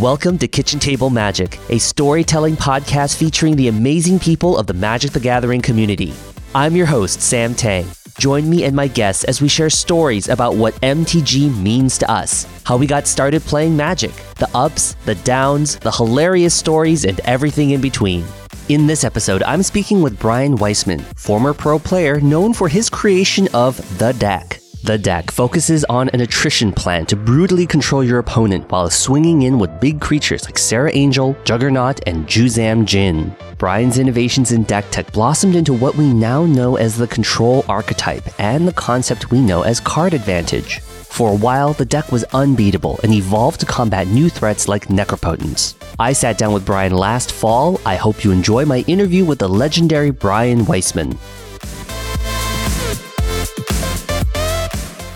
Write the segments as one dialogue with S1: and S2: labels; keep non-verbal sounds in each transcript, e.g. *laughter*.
S1: Welcome to Kitchen Table Magic, a storytelling podcast featuring the amazing people of the Magic the Gathering community. I'm your host, Sam Tang. Join me and my guests as we share stories about what MTG means to us, how we got started playing Magic, the ups, the downs, the hilarious stories, and everything in between. In this episode, I'm speaking with Brian Weissman, former pro player known for his creation of The Deck. The deck focuses on an attrition plan to brutally control your opponent while swinging in with big creatures like Serra Angel, Juggernaut, and Juzam Djinn. Brian's innovations in deck tech blossomed into what we now know as the control archetype and the concept we know as card advantage. For a while, the deck was unbeatable and evolved to combat new threats like Necropotence. I sat down with Brian last fall. I hope you enjoy my interview with the legendary Brian Weissman.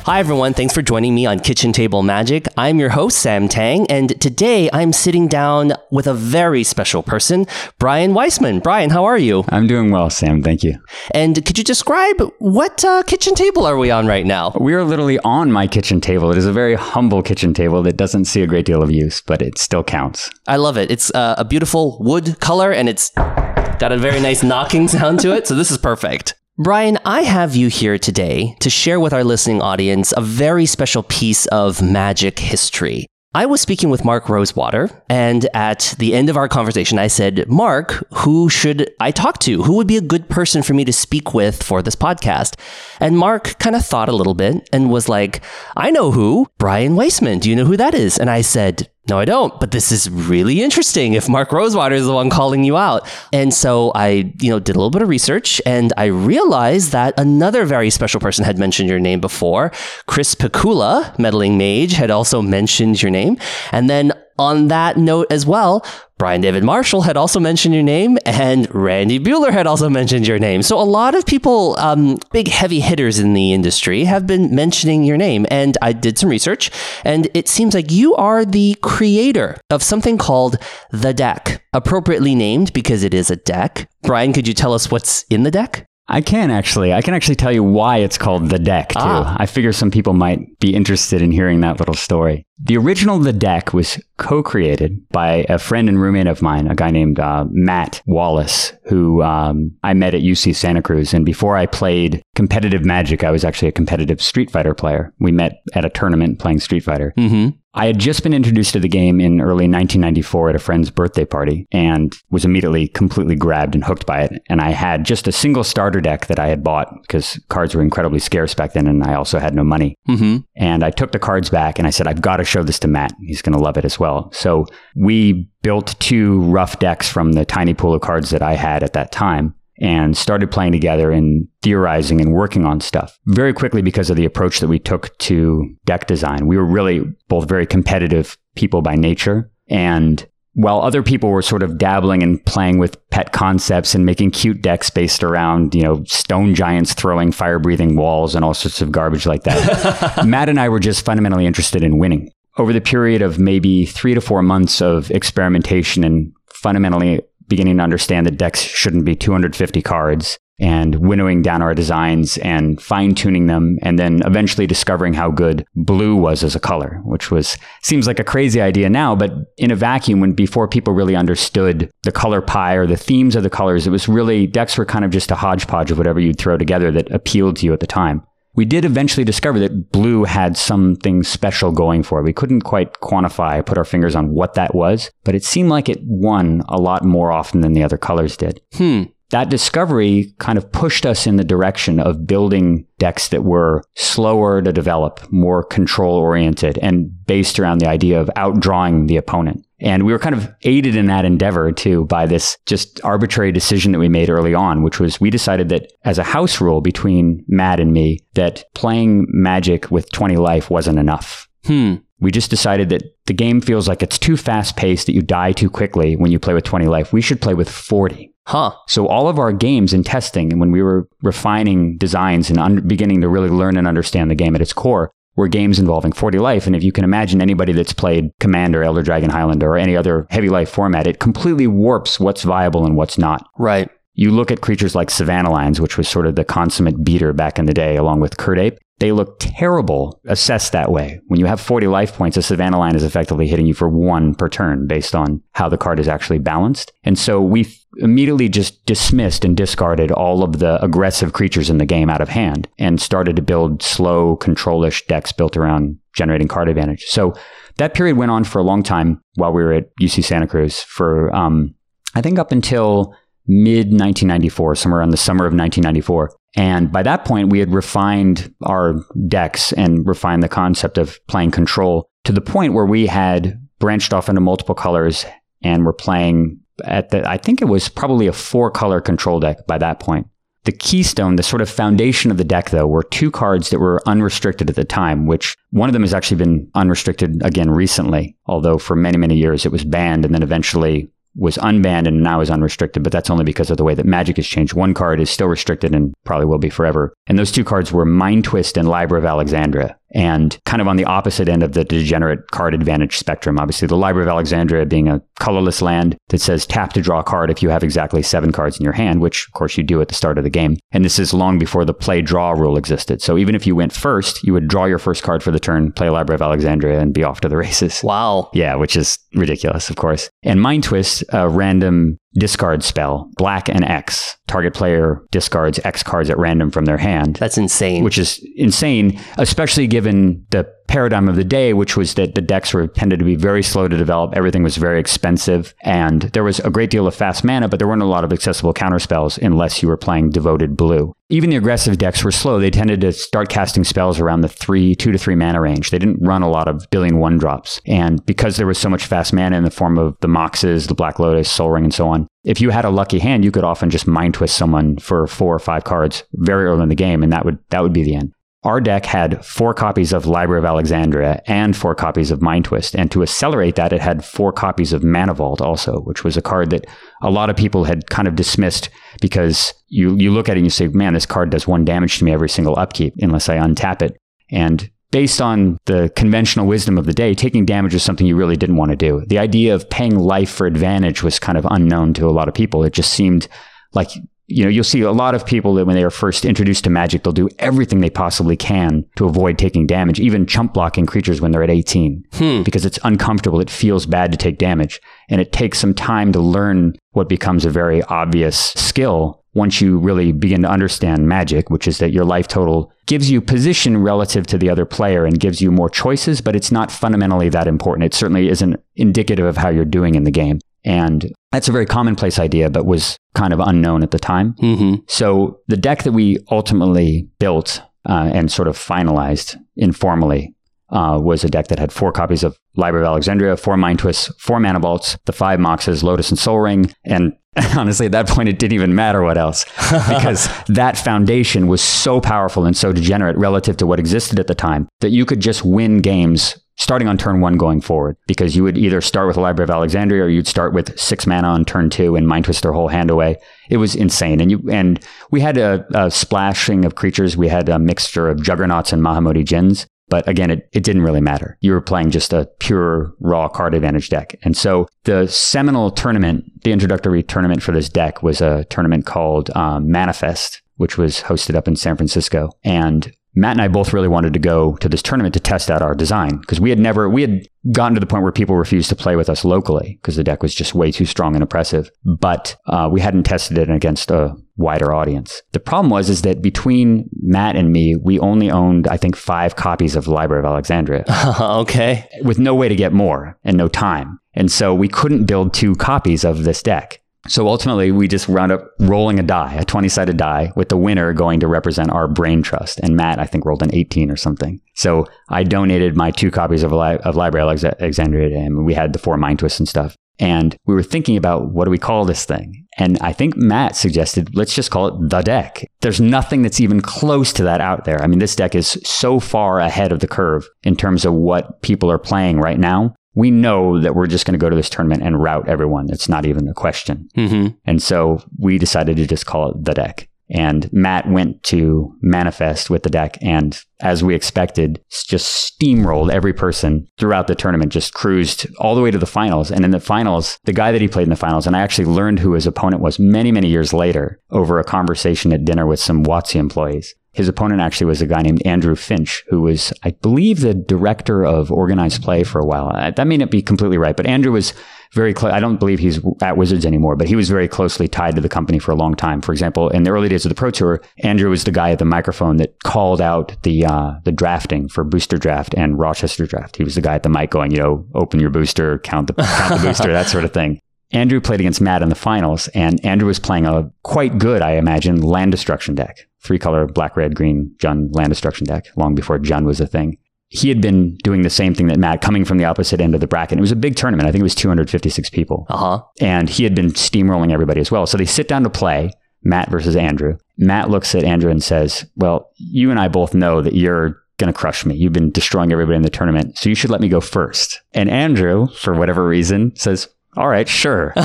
S1: Hi, everyone. Thanks for joining me on Kitchen Table Magic. I'm your host, Sam Tang, and today I'm sitting down with a very special person, Brian Weissman. Brian, how are you?
S2: I'm doing well, Sam. Thank you.
S1: And could you describe what uh, kitchen table are we on right now?
S2: We are literally on my kitchen table. It is a very humble kitchen table that doesn't see a great deal of use, but it still counts.
S1: I love it. It's uh, a beautiful wood color and it's got a very nice knocking sound to it, so this is perfect. Brian, I have you here today to share with our listening audience a very special piece of magic history. I was speaking with Mark Rosewater, and at the end of our conversation, I said, Mark, who should I talk to? Who would be a good person for me to speak with for this podcast? And Mark kind of thought a little bit and was like, I know who, Brian Weissman. Do you know who that is? And I said, no, I don't, but this is really interesting if Mark Rosewater is the one calling you out. And so I, you know, did a little bit of research and I realized that another very special person had mentioned your name before. Chris Pikula, meddling mage, had also mentioned your name. And then on that note as well, Brian David Marshall had also mentioned your name, and Randy Buehler had also mentioned your name. So a lot of people, um, big heavy hitters in the industry, have been mentioning your name. And I did some research, and it seems like you are the creator of something called the deck, appropriately named because it is a deck. Brian, could you tell us what's in the deck?
S2: I can actually. I can actually tell you why it's called The Deck, too. Ah. I figure some people might be interested in hearing that little story. The original The Deck was co created by a friend and roommate of mine, a guy named uh, Matt Wallace, who um, I met at UC Santa Cruz. And before I played competitive Magic, I was actually a competitive Street Fighter player. We met at a tournament playing Street Fighter.
S1: Mm-hmm.
S2: I had just been introduced to the game in early 1994 at a friend's birthday party and was immediately completely grabbed and hooked by it. And I had just a single starter deck that I had bought because cards were incredibly scarce back then and I also had no money.
S1: Mm-hmm.
S2: And I took the cards back and I said, I've got to show this to Matt. He's going to love it as well. So we built two rough decks from the tiny pool of cards that I had at that time and started playing together and theorizing and working on stuff very quickly because of the approach that we took to deck design. We were really both very competitive people by nature. And while other people were sort of dabbling and playing with pet concepts and making cute decks based around, you know, stone giants throwing fire breathing walls and all sorts of garbage like that, *laughs* Matt and I were just fundamentally interested in winning. Over the period of maybe three to four months of experimentation and fundamentally beginning to understand that decks shouldn't be 250 cards and winnowing down our designs and fine tuning them and then eventually discovering how good blue was as a color, which was seems like a crazy idea now, but in a vacuum when before people really understood the color pie or the themes of the colors, it was really decks were kind of just a hodgepodge of whatever you'd throw together that appealed to you at the time. We did eventually discover that blue had something special going for it. We couldn't quite quantify, put our fingers on what that was, but it seemed like it won a lot more often than the other colors did.
S1: Hmm.
S2: That discovery kind of pushed us in the direction of building decks that were slower to develop, more control oriented, and based around the idea of outdrawing the opponent. And we were kind of aided in that endeavor too by this just arbitrary decision that we made early on, which was we decided that as a house rule between Matt and me, that playing magic with 20 life wasn't enough.
S1: Hmm.
S2: We just decided that the game feels like it's too fast paced, that you die too quickly when you play with 20 life. We should play with 40.
S1: Huh.
S2: So all of our games in testing, and when we were refining designs and un- beginning to really learn and understand the game at its core, were games involving 40 life. And if you can imagine anybody that's played Commander, Elder Dragon Highlander, or any other heavy life format, it completely warps what's viable and what's not.
S1: Right.
S2: You look at creatures like Savannah Lions, which was sort of the consummate beater back in the day, along with Kird Ape. They look terrible assessed that way. When you have 40 life points, a Savannah Lion is effectively hitting you for one per turn based on how the card is actually balanced. And so we immediately just dismissed and discarded all of the aggressive creatures in the game out of hand and started to build slow, controlish decks built around generating card advantage. So that period went on for a long time while we were at UC Santa Cruz for, um, I think, up until mid 1994, somewhere in the summer of 1994. And by that point, we had refined our decks and refined the concept of playing control to the point where we had branched off into multiple colors and were playing at the, I think it was probably a four color control deck by that point. The keystone, the sort of foundation of the deck, though, were two cards that were unrestricted at the time, which one of them has actually been unrestricted again recently, although for many, many years it was banned and then eventually was unbanned and now is unrestricted, but that's only because of the way that Magic has changed. One card is still restricted and probably will be forever. And those two cards were Mind Twist and Library of Alexandria and kind of on the opposite end of the degenerate card advantage spectrum. Obviously, the Library of Alexandria being a colorless land that says tap to draw a card if you have exactly seven cards in your hand, which of course you do at the start of the game. And this is long before the play draw rule existed. So even if you went first, you would draw your first card for the turn, play Library of Alexandria, and be off to the *laughs* races.
S1: Wow.
S2: Yeah, which is ridiculous, of course. And Mind Twist, a random discard spell, black and X. Target player discards X cards at random from their hand.
S1: That's insane.
S2: Which is insane, especially given the paradigm of the day, which was that the decks were tended to be very slow to develop. Everything was very expensive, and there was a great deal of fast mana, but there weren't a lot of accessible counterspells unless you were playing devoted blue. Even the aggressive decks were slow. They tended to start casting spells around the three, two to three mana range. They didn't run a lot of billion one drops. And because there was so much fast mana in the form of the Moxes, the Black Lotus, Sol Ring, and so on, if you had a lucky hand, you could often just mind twist someone for four or five cards very early in the game, and that would that would be the end. Our deck had four copies of Library of Alexandria and four copies of Mind Twist. And to accelerate that, it had four copies of Mana Vault also, which was a card that a lot of people had kind of dismissed because you, you look at it and you say, man, this card does one damage to me every single upkeep unless I untap it. And based on the conventional wisdom of the day, taking damage was something you really didn't want to do. The idea of paying life for advantage was kind of unknown to a lot of people. It just seemed like you know, you'll see a lot of people that when they are first introduced to magic, they'll do everything they possibly can to avoid taking damage, even chump blocking creatures when they're at 18,
S1: Hmm.
S2: because it's uncomfortable. It feels bad to take damage. And it takes some time to learn what becomes a very obvious skill once you really begin to understand magic, which is that your life total gives you position relative to the other player and gives you more choices, but it's not fundamentally that important. It certainly isn't indicative of how you're doing in the game. And that's a very commonplace idea, but was kind of unknown at the time.
S1: hmm
S2: So the deck that we ultimately built uh, and sort of finalized informally uh, was a deck that had four copies of Library of Alexandria, four Mind Twists, four Mana Vaults, the five Moxes, Lotus and Sol Ring, and *laughs* honestly, at that point, it didn't even matter what else *laughs* because that foundation was so powerful and so degenerate relative to what existed at the time that you could just win games starting on turn one going forward because you would either start with the Library of Alexandria or you'd start with six mana on turn two and mind twist their whole hand away. It was insane. And you and we had a, a splashing of creatures. We had a mixture of juggernauts and Mahamoti Djinns. But again, it, it didn't really matter. You were playing just a pure raw card advantage deck. And so the seminal tournament, the introductory tournament for this deck was a tournament called um, Manifest, which was hosted up in San Francisco. And Matt and I both really wanted to go to this tournament to test out our design because we had never, we had gotten to the point where people refused to play with us locally because the deck was just way too strong and oppressive. But uh, we hadn't tested it against a wider audience. The problem was is that between Matt and me, we only owned, I think, five copies of Library of Alexandria *laughs*
S1: okay.
S2: with no way to get more and no time. And so we couldn't build two copies of this deck. So ultimately, we just wound up rolling a die, a 20 sided die, with the winner going to represent our brain trust. And Matt, I think, rolled an 18 or something. So I donated my two copies of, Li- of Library Alexandria him. We had the four mind twists and stuff. And we were thinking about what do we call this thing? And I think Matt suggested, let's just call it the deck. There's nothing that's even close to that out there. I mean, this deck is so far ahead of the curve in terms of what people are playing right now. We know that we're just going to go to this tournament and route everyone. It's not even a question.
S1: hmm
S2: And so we decided to just call it the deck. And Matt went to Manifest with the deck, and as we expected, just steamrolled every person throughout the tournament, just cruised all the way to the finals. And in the finals, the guy that he played in the finals, and I actually learned who his opponent was many, many years later over a conversation at dinner with some WotC employees. His opponent actually was a guy named Andrew Finch, who was, I believe, the director of organized play for a while. Uh, That may not be completely right, but Andrew was very close. I don't believe he's at Wizards anymore, but he was very closely tied to the company for a long time. For example, in the early days of the Pro Tour, Andrew was the guy at the microphone that called out the uh, the drafting for Booster Draft and Rochester Draft. He was the guy at the mic going, you know, open your booster, count the count the booster, that sort of thing. Andrew played against Matt in the finals, and Andrew was playing a quite good, I imagine, land destruction deck. Three color black, red, green Jund land destruction deck, long before Jund was a thing. He had been doing the same thing that Matt, coming from the opposite end of the bracket. It was a big tournament. I think it was 256 people.
S1: Uh huh.
S2: And he had been steamrolling everybody as well. So they sit down to play Matt versus Andrew. Matt looks at Andrew and says, Well, you and I both know that you're going to crush me. You've been destroying everybody in the tournament. So you should let me go first. And Andrew, for whatever reason, says, All right, sure. *laughs*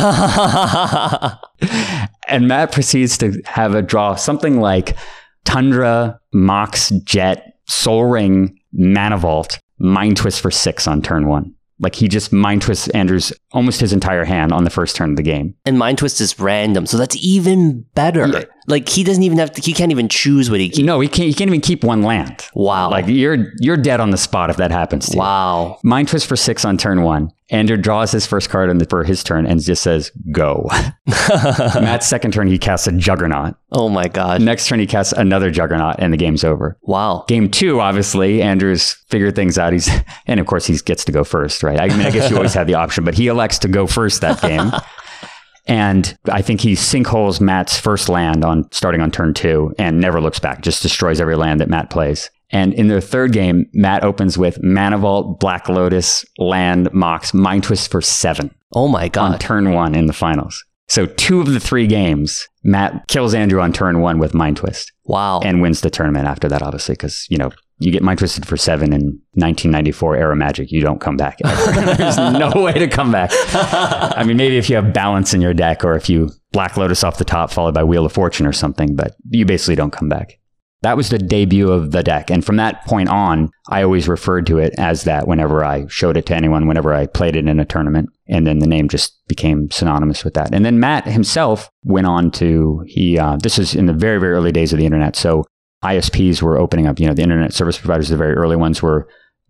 S2: and Matt proceeds to have a draw something like Tundra, Mox, Jet, Soul Ring, Mana Vault, Mind Twist for six on turn one. Like he just mind twists Andrew's almost his entire hand on the first turn of the game.
S1: and Mind Twist is random, so that's even better. Like he doesn't even have to. He can't even choose what he keeps.
S2: No, he can't. He can't even keep one land.
S1: Wow.
S2: Like you're you're dead on the spot if that happens to you.
S1: wow.
S2: Mind twist for six on turn one. Andrew draws his first card the, for his turn and just says go. *laughs* Matt's second turn he casts a Juggernaut.
S1: Oh my god.
S2: Next turn he casts another Juggernaut and the game's over.
S1: Wow.
S2: Game two, obviously, Andrew's figured things out. He's *laughs* and of course he gets to go first, right? I mean, I guess you always *laughs* have the option, but he elects to go first that game. And I think he sinkholes Matt's first land on starting on turn two and never looks back, just destroys every land that Matt plays. And in their third game, Matt opens with Mana Vault, Black Lotus, Land, Mox, Mind Twist for seven
S1: Oh my God.
S2: on turn one in the finals. So two of the three games, Matt kills Andrew on turn one with Mind Twist
S1: Wow.
S2: and wins the tournament after that, obviously, because, you know, you get mind twisted for seven in 1994 era magic. You don't come back. *laughs* There's no way to come back. I mean, maybe if you have balance in your deck or if you Black Lotus off the top followed by Wheel of Fortune or something, but you basically don't come back. That was the debut of the deck. And from that point on, I always referred to it as that whenever I showed it to anyone, whenever I played it in a tournament. And then the name just became synonymous with that. And then Matt himself went on to, he, uh, this is in the very, very early days of the internet. So ISPs were opening up, you know, the internet service providers, the very early ones were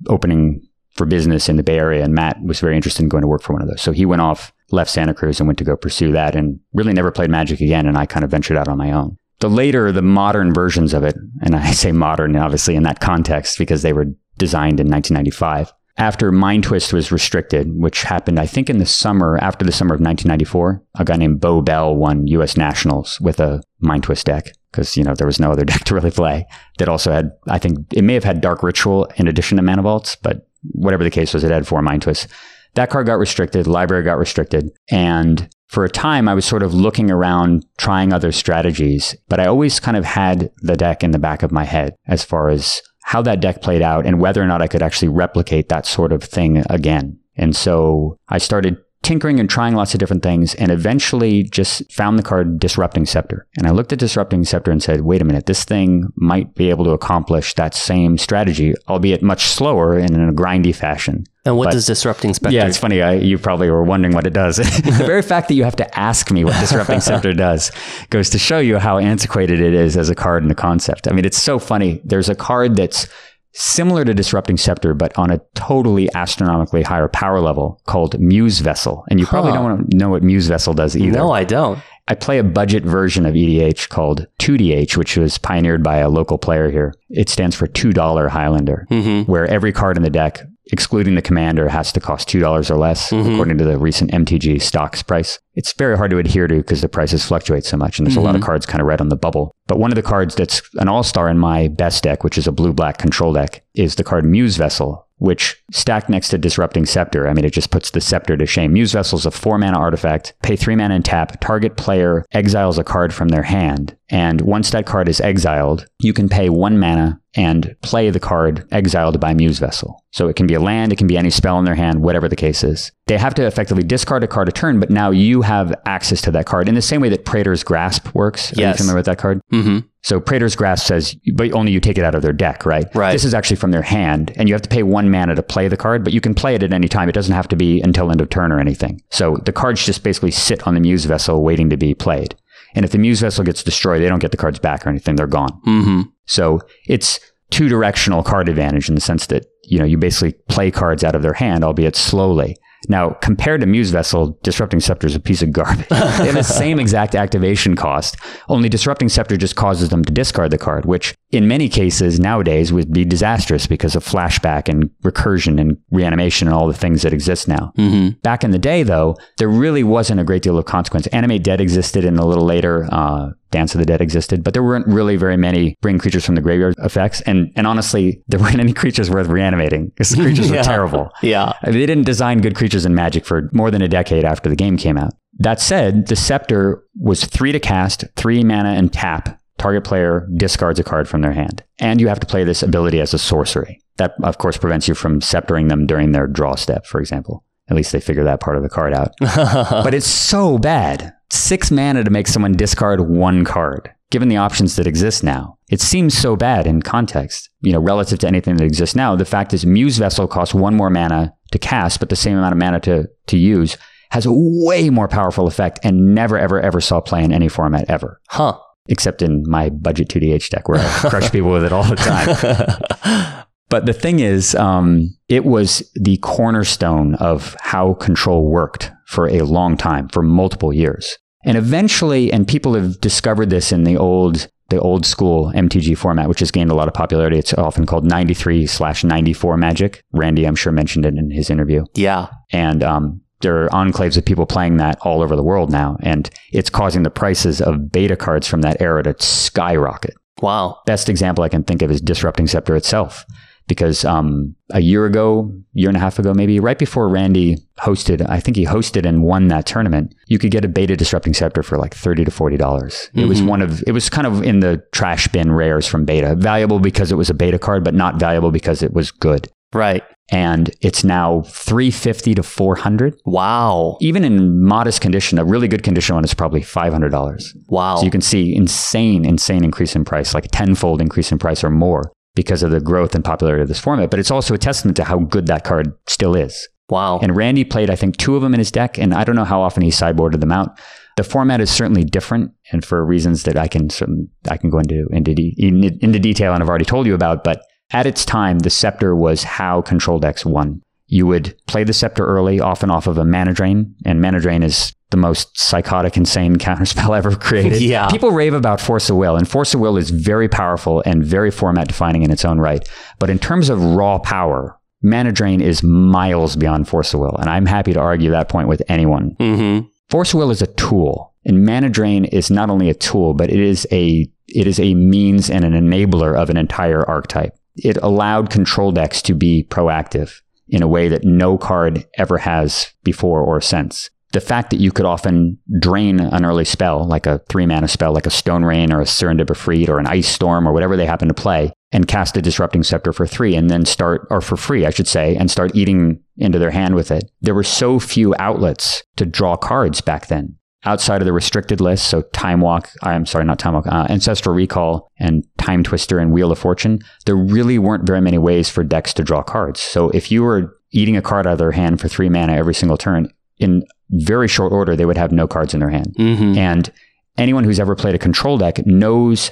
S2: opening for business in the Bay Area. And Matt was very interested in going to work for one of those. So he went off, left Santa Cruz and went to go pursue that and really never played Magic again. And I kind of ventured out on my own. The later, the modern versions of it, and I *laughs* say modern obviously in that context because they were designed in 1995. After Mind Twist was restricted, which happened, I think, in the summer, after the summer of 1994, a guy named Bo Bell won U.S. Nationals with a Mind Twist deck because, you know, there was no other *laughs* deck to really play that also had, I think, it may have had Dark Ritual in addition to Mana Vaults, but whatever the case was, it had four Mind Twists. That card got restricted, library got restricted, and for a time I was sort of looking around trying other strategies, but I always kind of had the deck in the back of my head as far as how that deck played out and whether or not I could actually replicate that sort of thing again. And so I started tinkering and trying lots of different things and eventually just found the card Disrupting Scepter. And I looked at Disrupting Scepter and said, wait a minute, this thing might be able to accomplish that same strategy, albeit much slower and in a grindy fashion.
S1: and what
S2: but-
S1: does Disrupting Scepter
S2: Yeah, it's funny. I, you probably were wondering what it does. *laughs* the very fact that you have to ask me what Disrupting Scepter *laughs* does goes to show you how antiquated it is as a card and a concept. I mean, it's so funny. There's a card that's similar to Disrupting Scepter, but on a totally astronomically higher power level called Muse Vessel. And you probably
S1: Huh.
S2: don't want to know what Muse Vessel does either.
S1: no, I don't.
S2: I play a budget version of EDH called 2DH, which was pioneered by a local player here. It stands for $2 Highlander
S1: Mm-hmm.
S2: where every card in the deck, excluding the commander, has to cost $2 or less,
S1: Mhm.
S2: according to the recent MTG stocks price. It's very hard to adhere to because the prices fluctuate so much, and there's a lot of cards kind of right on the bubble. But one of the cards that's an all star in my best deck, which is a blue black control deck, is the card Muse Vessel. Which stacked next to Disrupting Scepter, I mean, it just puts the scepter to shame. Muse Vessel's a four mana artifact. Pay three mana and tap. Target player exiles a card from their hand. And once that card is exiled, you can pay one mana and play the card exiled by Muse Vessel. So it can be a land, it can be any spell in their hand, whatever the case is. They have to effectively discard a card a turn, but now you have access to that card in the same way that Praetor's Grasp works. Are
S1: Yes.
S2: you familiar with that card?
S1: Mm-hmm.
S2: So Praetor's Grasp says, but only you take it out of their deck, right?
S1: Right.
S2: This is actually from their hand, and you have to pay one mana to play the card, but you can play it at any time. It doesn't have to be until end of turn or anything. So the cards just basically sit on the Muse Vessel waiting to be played. And if the Muse vessel gets destroyed, they don't get the cards back or anything. They're gone.
S1: Mm-hmm.
S2: So it's two directional card advantage in the sense that, you know, you basically play cards out of their hand, albeit slowly. Now, compared to Muse Vessel, Disrupting Scepter is a piece of garbage. they have the *laughs* same exact activation cost, only Disrupting Scepter just causes them to discard the card, which in many cases nowadays would be disastrous because of flashback and recursion and reanimation and all the things that exist now.
S1: Mm-hmm.
S2: Back in the day, though, there really wasn't a great deal of consequence. Animate Dead existed in a little later. Uh, Dance of the Dead existed, but there weren't really very many bring creatures from the graveyard effects. And and honestly, there weren't *laughs* any creatures worth reanimating *laughs* because the creatures *laughs*
S1: Yeah.
S2: were terrible.
S1: Yeah.
S2: I mean, they didn't design good creatures in Magic for more than a decade after the game came out. That said, the Scepter was three to cast, three mana and tap. Target player discards a card from their hand. And you have to play this ability as a sorcery. That, of course, prevents you from sceptering them during their draw step, for example. At least they figure that part of the card out. but it's so bad. Six mana to make someone discard one card. Given the options that exist now, it seems so bad in context. You know, relative to anything that exists now, the fact is Muse Vessel costs one more mana to cast, but the same amount of mana to, to use has a way more powerful effect and never, ever, ever saw play in any format ever.
S1: huh.
S2: Except in my budget 2DH deck where I crush *laughs* people with it all the time. *laughs* But the thing is, um, it was the cornerstone of how control worked for a long time, for multiple years. And eventually, and people have discovered this in the old the old school MTG format, which has gained a lot of popularity. It's often called 93 slash 94 Magic. Randy, I'm sure, mentioned it in his interview.
S1: yeah.
S2: And um, there are enclaves of people playing that all over the world now. And it's causing the prices of beta cards from that era to skyrocket
S1: Wow.
S2: best example I can think of is Disrupting Scepter itself. Because um, a year ago, year and a half ago, maybe right before Randy hosted, I think he hosted and won that tournament. You could get a beta Disrupting Scepter for like thirty to forty dollars. It was
S1: Mhm.
S2: one of, it was kind of in the trash bin rares from beta. Valuable because it was a beta card, but not valuable because it was good.
S1: Right.
S2: And it's now three fifty to four hundred.
S1: Wow.
S2: Even in modest condition, a really good condition one is probably five hundred dollars.
S1: Wow.
S2: So you can see insane, insane increase in price, like a tenfold increase in price or more because of the growth and popularity of this format. But it's also a testament to how good that card still is.
S1: wow.
S2: And Randy played, I think, two of them in his deck, and I don't know how often he sideboarded them out. The format is certainly different, and for reasons that I can certain, I can go into into, de- into detail and I've already told you about. But at its time, the Scepter was how control decks won. You would play the Scepter early, often off of a Mana Drain, and Mana Drain is the most psychotic, insane counterspell *laughs* ever created.
S1: Yeah.
S2: People rave about Force of Will, and Force of Will is very powerful and very format defining in its own right. But in terms of raw power, Mana Drain is miles beyond Force of Will, and I'm happy to argue that point with anyone.
S1: mm-hmm.
S2: Force of Will is a tool, and Mana Drain is not only a tool, but it is a it is a means and an enabler of an entire archetype. It allowed control decks to be proactive in a way that no card ever has before or since. The fact that you could often drain an early spell, like a three mana spell, like a Stone Rain or a Freed or an Ice Storm or whatever they happen to play, and cast a Disrupting Scepter for three and then start, or for free, I should say, and start eating into their hand with it. There were so few outlets to draw cards back then. Outside of the restricted list, so Time Walk, I'm sorry, not Time Walk, uh, Ancestral Recall and Time Twister and Wheel of Fortune, there really weren't very many ways for decks to draw cards. So if you were eating a card out of their hand for three mana every single turn, in very short order, they would have no cards in their hand.
S1: Mm-hmm.
S2: And anyone who's ever played a control deck knows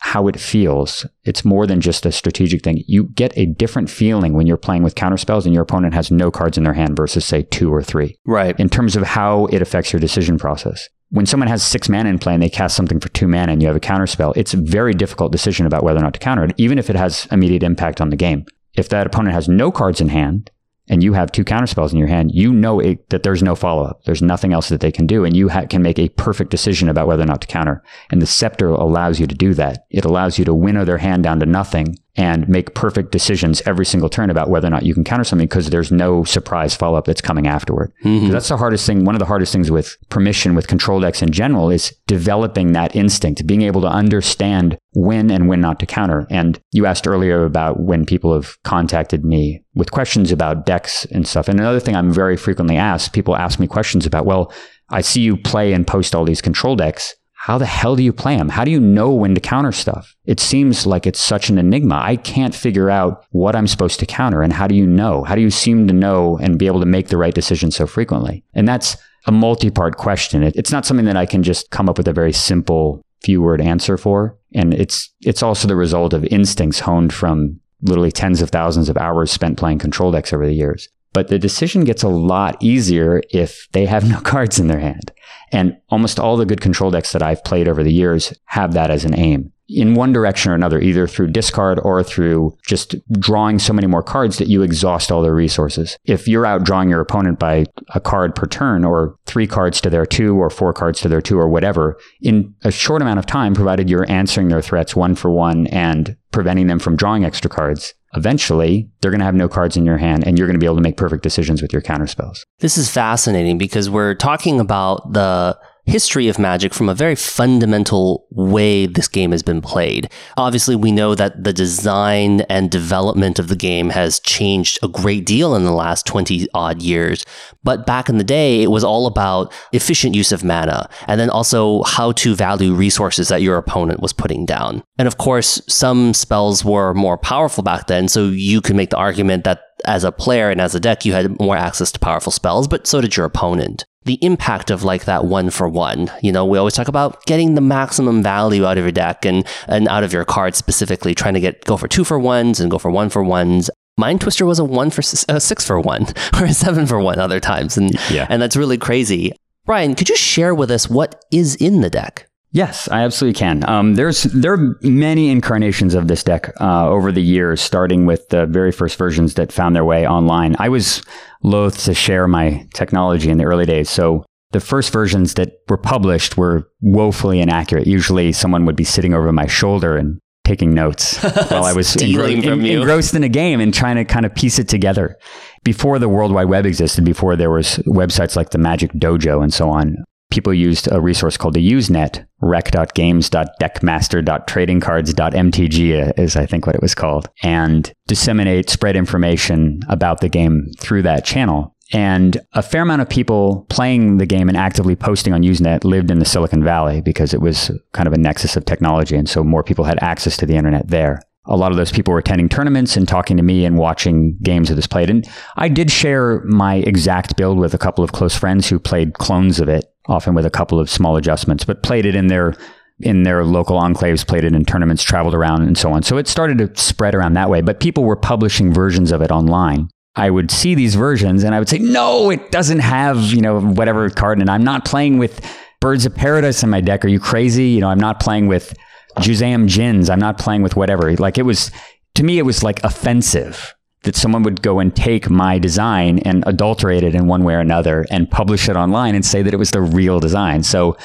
S2: how it feels. It's more than just a strategic thing. You get a different feeling when you're playing with counterspells and your opponent has no cards in their hand versus, say, two or three,
S1: Right.
S2: in terms of how it affects your decision process. When someone has six mana in play and they cast something for two mana and you have a counterspell, it's a very difficult decision about whether or not to counter it, even if it has immediate impact on the game. If that opponent has no cards in hand, and you have two counterspells in your hand, you know it, that there's no follow up. There's nothing else that they can do, and you ha- can make a perfect decision about whether or not to counter. And the scepter allows you to do that. It allows you to winnow their hand down to nothing and make perfect decisions every single turn about whether or not you can counter something because there's no surprise follow up that's coming afterward.
S1: Mhm.
S2: That's the hardest thing. One of the hardest things with permission with control decks in general is developing that instinct, being able to understand when and when not to counter. And you asked earlier about when people have contacted me with questions about decks and stuff. And another thing I'm very frequently asked, people ask me questions about, well, I see you play and post all these control decks. How the hell do you play them? How do you know when to counter stuff? It seems like it's such an enigma. I can't figure out what I'm supposed to counter. And how do you know? How do you seem to know and be able to make the right decision so frequently? And that's a multi part question. It's not something that I can just come up with a very simple few word answer for. And it's, it's also the result of instincts honed from literally tens of thousands of hours spent playing control decks over the years. But the decision gets a lot easier if they have no *laughs* cards in their hand. And almost all the good control decks that I've played over the years have that as an aim in one direction or another, either through discard or through just drawing so many more cards that you exhaust all their resources. If you're out drawing your opponent by a card per turn or three cards to their two or four cards to their two or whatever, in a short amount of time, provided you're answering their threats one for one and preventing them from drawing extra cards, eventually they're going to have no cards in your hand and you're going to be able to make perfect decisions with your counterspells.
S1: This is fascinating because we're talking about the history of Magic from a very fundamental way this game has been played. Obviously, we know that the design and development of the game has changed a great deal in the last 20 odd years. But back in the day, it was all about efficient use of mana and then also how to value resources that your opponent was putting down. And of course, some spells were more powerful back then, so you could make the argument that as a player and as a deck, you had more access to powerful spells, but so did your opponent the impact of like that one for one. You know, we always talk about getting the maximum value out of your deck and, and out of your cards specifically, trying to get go for two for ones and go for one for ones. Mind Twister was a one for a six for one *laughs* or a seven for one other times, and yeah. and that's really crazy. Brian, could you share with us what is in the deck?
S2: Yes, I absolutely can. Um, there's there are many incarnations of this deck uh, over the years, starting with the very first versions that found their way online. I was loath to share my technology in the early days, so the first versions that were published were woefully inaccurate. Usually, someone would be sitting over my shoulder and taking notes *laughs* while I was
S1: engro- en-
S2: engrossed in a game and trying to kind of piece it together. Before the World Wide Web existed, before there was websites like the Magic Dojo and so on, people used a resource called the Usenet, rec.games.deckmaster.tradingcards.mtg is I think what it was called, and disseminate, spread information about the game through that channel. And a fair amount of people playing the game and actively posting on Usenet lived in the Silicon Valley because it was kind of a nexus of technology. And so more people had access to the internet there a lot of those people were attending tournaments and talking to me and watching games of this played. And I did share my exact build with a couple of close friends who played clones of it, often with a couple of small adjustments, but played it in their in their local enclaves, played it in tournaments, traveled around, and so on. So it started to spread around that way. But people were publishing versions of it online. I would see these versions and I would say, no, it doesn't have, you know, whatever card. And I'm not playing with Birds of Paradise in my deck. Are you crazy? You know, I'm not playing with Juzam Djinns. I'm not playing with whatever. Like it was, to me, it was like offensive that someone would go and take my design and adulterate it in one way or another and publish it online and say that it was the real design. So,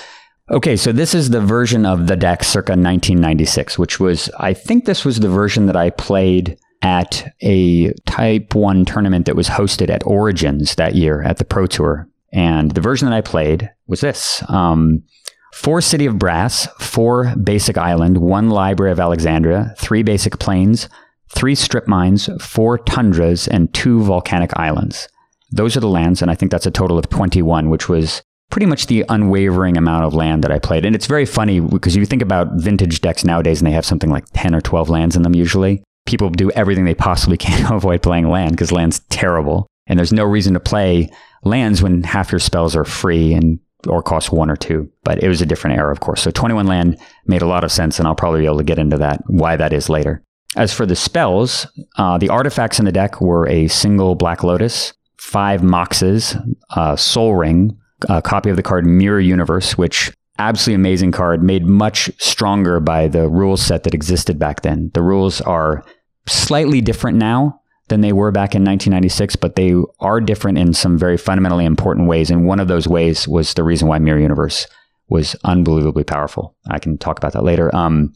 S2: okay, so this is the version of the deck circa 1996, which was, I think this was the version that I played at a Type 1 tournament that was hosted at Origins that year at the Pro Tour. And the version that I played was this. Um, Four City of Brass, four basic island, one Library of Alexandria, three basic plains, three strip mines, four tundras, and two volcanic islands. Those are the lands, and I think that's a total of 21, which was pretty much the unwavering amount of land that I played. And it's very funny because you think about vintage decks nowadays and they have something like 10 or 12 lands in them usually. People do everything they possibly can *laughs* to avoid playing land because land's terrible. And there's no reason to play lands when half your spells are free and or cost one or two. But it was a different era, of course. So 21 land made a lot of sense, and I'll probably be able to get into that, why that is later. As for the spells, uh, the artifacts in the deck were a single Black Lotus, five Moxes, a Sol Ring, a copy of the card Mirror Universe, which absolutely amazing card, made much stronger by the rules set that existed back then. The rules are slightly different now, than they were back in 1996, but they are different in some very fundamentally important ways. And one of those ways was the reason why Mirror Universe was unbelievably powerful. I can talk about that later. Um,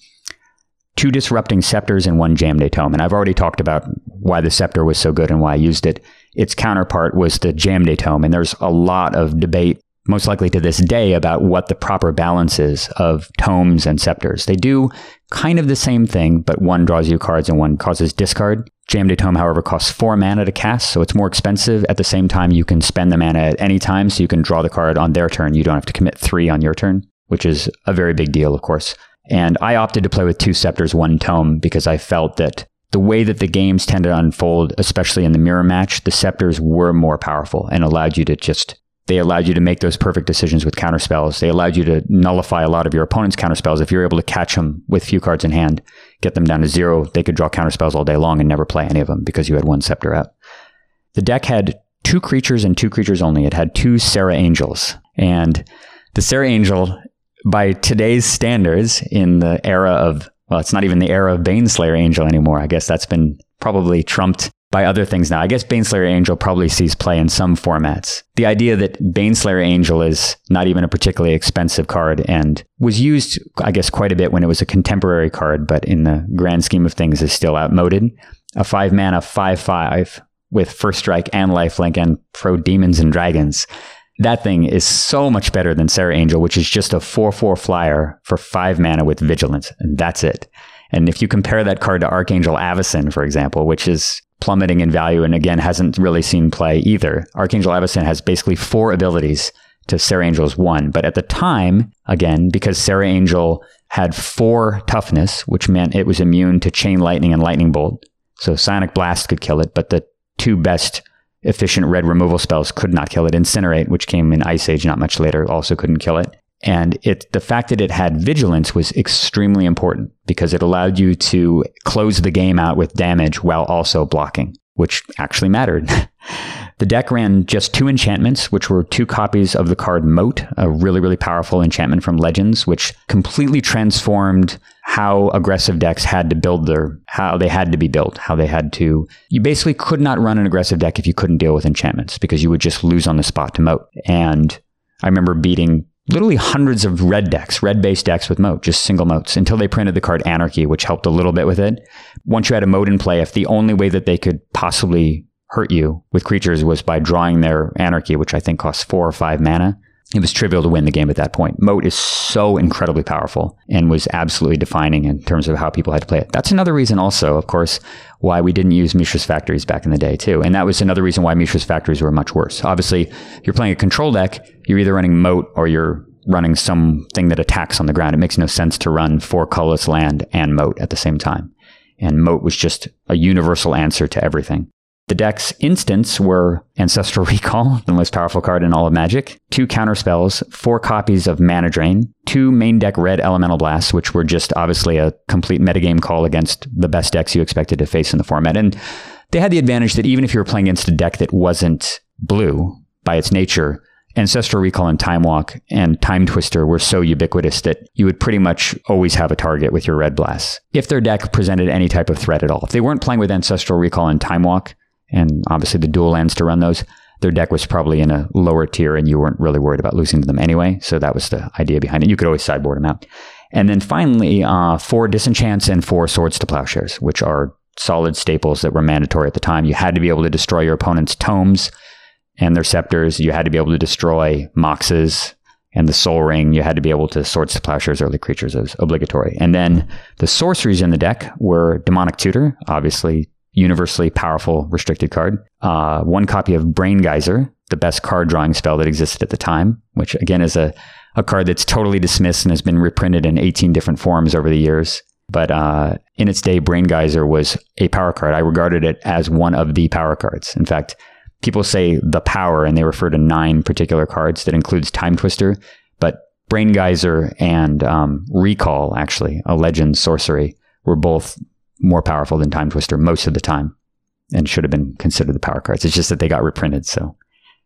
S2: two disrupting scepters and one Jayemdae tome. And I've already talked about why the scepter was so good and why I used it. Its counterpart was the Jayemdae tome. And there's a lot of debate, most likely to this day, about what the proper balance is of tomes and scepters. They do kind of the same thing, but one draws you cards and one causes discard. Jayemdae Tome, however, costs four mana to cast, so it's more expensive. At the same time, you can spend the mana at any time, so you can draw the card on their turn. You don't have to commit three on your turn, which is a very big deal, of course. And I opted to play with two scepters, one tome, because I felt that the way that the games tended to unfold, especially in the mirror match, the scepters were more powerful and allowed you to just They allowed you to make those perfect decisions with counterspells. They allowed you to nullify a lot of your opponent's counterspells. If you're able to catch them with few cards in hand, get them down to zero, they could draw counterspells all day long and never play any of them because you had one scepter out. The deck had two creatures and two creatures only. It had two Serra Angels. And the Serra Angel, by today's standards, in the era of, well, it's not even the era of Baneslayer Angel anymore. I guess that's been probably trumped by other things now. I guess Baneslayer Angel probably sees play in some formats. The idea that Baneslayer Angel is not even a particularly expensive card and was used, I guess, quite a bit when it was a contemporary card, but in the grand scheme of things is still outmoded. A five mana, five five with first strike and lifelink and pro demons and dragons. That thing is so much better than Serra Angel, which is just a 4 4 flyer for five mana with vigilance, and that's it. And if you compare that card to Archangel Avacyn, for example, which is plummeting in value and again hasn't really seen play either. Archangel Avacyn has basically four abilities to Serra Angel's one. But at the time, again, because Serra Angel had four toughness, which meant it was immune to Chain Lightning and Lightning Bolt. So Sonic Blast could kill it, but the two best efficient red removal spells could not kill it. Incinerate, which came in Ice Age not much later, also couldn't kill it. And it, the fact that it had vigilance was extremely important because it allowed you to close the game out with damage while also blocking, which actually mattered. *laughs* the deck ran just two enchantments, which were two copies of the card Moat, a really, really powerful enchantment from Legends, which completely transformed how aggressive decks had to build their, how they had to be built, how they had to. You basically could not run an aggressive deck if you couldn't deal with enchantments because you would just lose on the spot to Moat. And I remember beating literally hundreds of red decks, red based decks with moat, just single moats, until they printed the card Anarchy, which helped a little bit with it. Once you had a moat in play, if the only way that they could possibly hurt you with creatures was by drawing their Anarchy, which I think costs four or five mana, it was trivial to win the game at that point. Moat is so incredibly powerful and was absolutely defining in terms of how people had to play it. That's another reason, also, of course, why we didn't use Mishra's Factories back in the day, too. And that was another reason why Mishra's Factories were much worse. Obviously, you're playing a control deck, you're either running Moat or you're running something that attacks on the ground. It makes no sense to run four colorless land and Moat at the same time. And Moat was just a universal answer to everything. The deck's instants were Ancestral *laughs* Recall, the most powerful card in all of Magic, two counter spells, four copies of Mana Drain, two main deck red Elemental Blasts, which were just obviously a complete metagame call against the best decks you expected to face in the format. And they had the advantage that even if you were playing against a deck that wasn't blue by its nature, Ancestral Recall and Time Walk and Time Twister were so ubiquitous that you would pretty much always have a target with your red blasts. If their deck presented any type of threat at all. If they weren't playing with Ancestral Recall and Time Walk, and obviously the dual lands to run those, their deck was probably in a lower tier and you weren't really worried about losing to them anyway. So that was the idea behind it. You could always sideboard them out. And then finally, uh, four disenchants and four swords to plowshares, which are solid staples that were mandatory at the time. You had to be able to destroy your opponent's tomes and their scepters. You had to be able to destroy moxes and the sol ring. You had to be able to swords to plowshares, early creatures as obligatory. And then the sorceries in the deck were demonic tutor, obviously universally powerful restricted card. Uh, one copy of Brain Geyser, the best card drawing spell that existed at the time, which again is a, a card that's totally dismissed and has been reprinted in 18 different forms over the years. But uh, in its day, Brain Geyser was a power card. I regarded it as one of the power cards. In fact, people say the power, and they refer to nine particular cards that includes Time Twister. But Brain Geyser and um, Recall, actually, a legend sorcery, were both more powerful than Time Twister most of the time and should have been considered the power cards. It's just that they got reprinted, so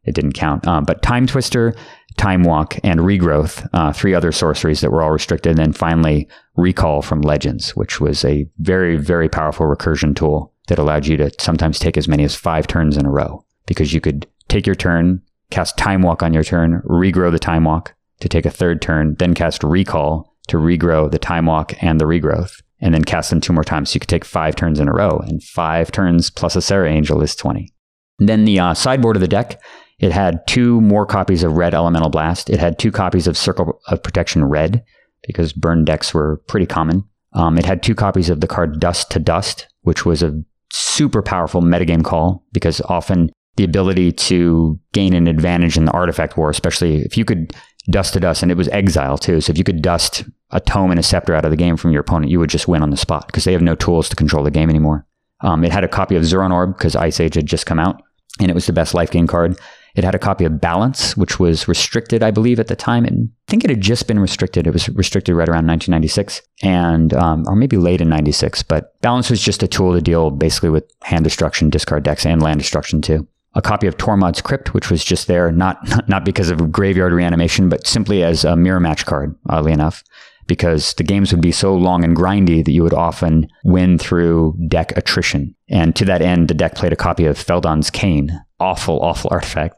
S2: it didn't count. Um, but Time Twister, Time Walk, and Regrowth, uh, three other sorceries that were all restricted. And then finally, Recall from Legends, which was a very, very powerful recursion tool that allowed you to sometimes take as many as five turns in a row because you could take your turn, cast Time Walk on your turn, regrow the Time Walk to take a third turn, then cast Recall to regrow the Time Walk and the Regrowth and then cast them two more times. So you could take five turns in a row, and five turns plus a Serra Angel is 20. And then the uh, sideboard of the deck, it had two more copies of Red Elemental Blast. It had two copies of Circle of Protection Red, because burn decks were pretty common. Um, it had two copies of the card Dust to Dust, which was a super powerful metagame call, because often the ability to gain an advantage in the artifact war, especially if you could dust to dust, and it was exile too. So if you could dust a tome and a scepter out of the game from your opponent, you would just win on the spot because they have no tools to control the game anymore. Um, it had a copy of Zuran Orb because Ice Age had just come out, and it was the best life gain card. It had a copy of Balance, which was restricted, I believe, at the time. And I think it had just been restricted. It was restricted right around 1996, and um, or maybe late in '96. But Balance was just a tool to deal basically with hand destruction, discard decks, and land destruction too a copy of Tormod's Crypt, which was just there, not *laughs* not because of graveyard reanimation, but simply as a mirror match card, oddly enough, because the games would be so long and grindy that you would often win through deck attrition. And to that end, the deck played a copy of Feldon's Cane. Awful, awful *laughs* artifact.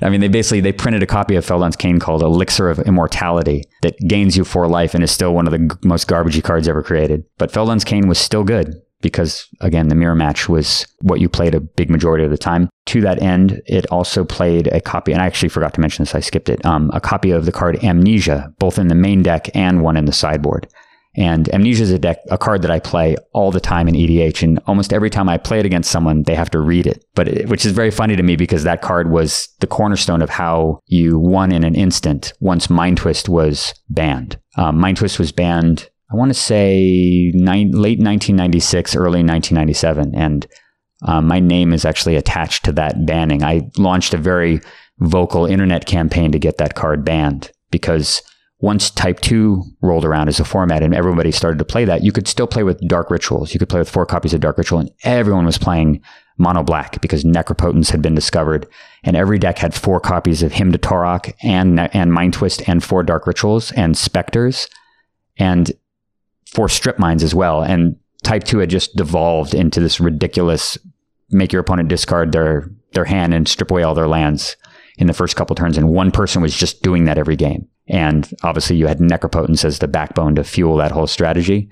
S2: I mean, they basically they printed a copy of Feldon's Cane called Elixir of Immortality that gains you four life and is still one of the g- most garbagey cards ever created. But Feldon's Cane was still good because again, the mirror match was what you played a big majority of the time. To that end, it also played a copy, and I actually forgot to mention this, I skipped it, um, a copy of the card Amnesia, both in the main deck and one in the sideboard. And Amnesia is a deck, a card that I play all the time in EDH, and almost every time I play it against someone, they have to read it. But it, which is very funny to me because that card was the cornerstone of how you won in an instant once Mind Twist was banned. Um, Mind Twist was banned I want to say late 1996, early 1997. And um, my name is actually attached to that banning. I launched a very vocal internet campaign to get that card banned because once Type 2 rolled around as a format and everybody started to play that, you could still play with Dark Rituals. You could play with four copies of Dark Ritual, and everyone was playing mono black because Necropotence had been discovered. And every deck had four copies of Hymn to Tourach and, and Mind Twist and four Dark Rituals and Specters. And for strip mines as well. And Type 2 had just devolved into this ridiculous make your opponent discard their, their hand and strip away all their lands in the first couple turns. And one person was just doing that every game. And obviously, you had Necropotence as the backbone to fuel that whole strategy.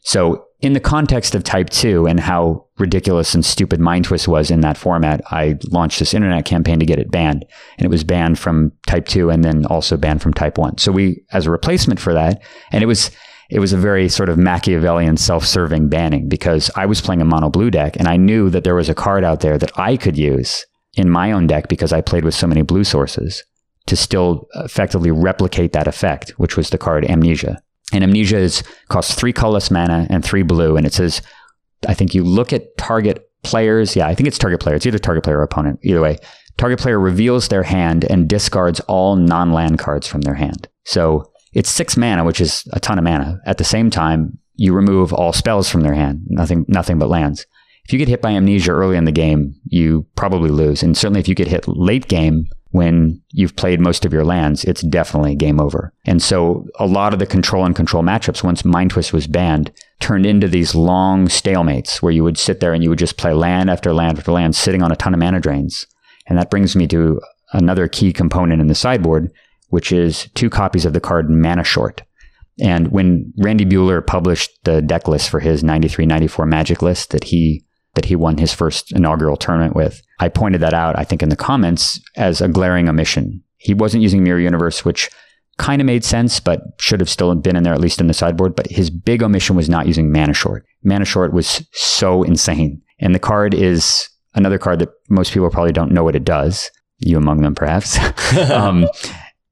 S2: So, in the context of Type 2 and how ridiculous and stupid Mind Twist was in that format, I launched this internet campaign to get it banned. And it was banned from Type 2 and then also banned from Type 1. So, we, as a replacement for that, and it was, it was a very sort of Machiavellian self-serving banning because I was playing a mono blue deck and I knew that there was a card out there that I could use in my own deck because I played with so many blue sources to still effectively replicate that effect, which was the card Amnesia. And Amnesia is costs three colorless mana and three blue, and it says, I think you look at target players. Yeah, I think it's target player. It's either target player or opponent. Either way, target player reveals their hand and discards all non-land cards from their hand. So it's six mana, which is a ton of mana. At the same time, you remove all spells from their hand, nothing, nothing but lands. If you get hit by amnesia early in the game, you probably lose. And certainly if you get hit late game when you've played most of your lands, it's definitely game over. And so a lot of the control and control matchups, once Mind Twist was banned, turned into these long stalemates where you would sit there and you would just play land after land after land, sitting on a ton of mana drains. And that brings me to another key component in the sideboard, which is two copies of the card Mana Short. And when Randy Buehler published the deck list for his 93 94 Magic list that he that he won his first inaugural tournament with, I pointed that out, I think, in the comments as a glaring omission. He wasn't using Mirror Universe, which kind of made sense, but should have still been in there, at least in the sideboard. But his big omission was not using Mana Short. Mana Short was so insane. And the card is another card that most people probably don't know what it does. You among them, perhaps. *laughs* um,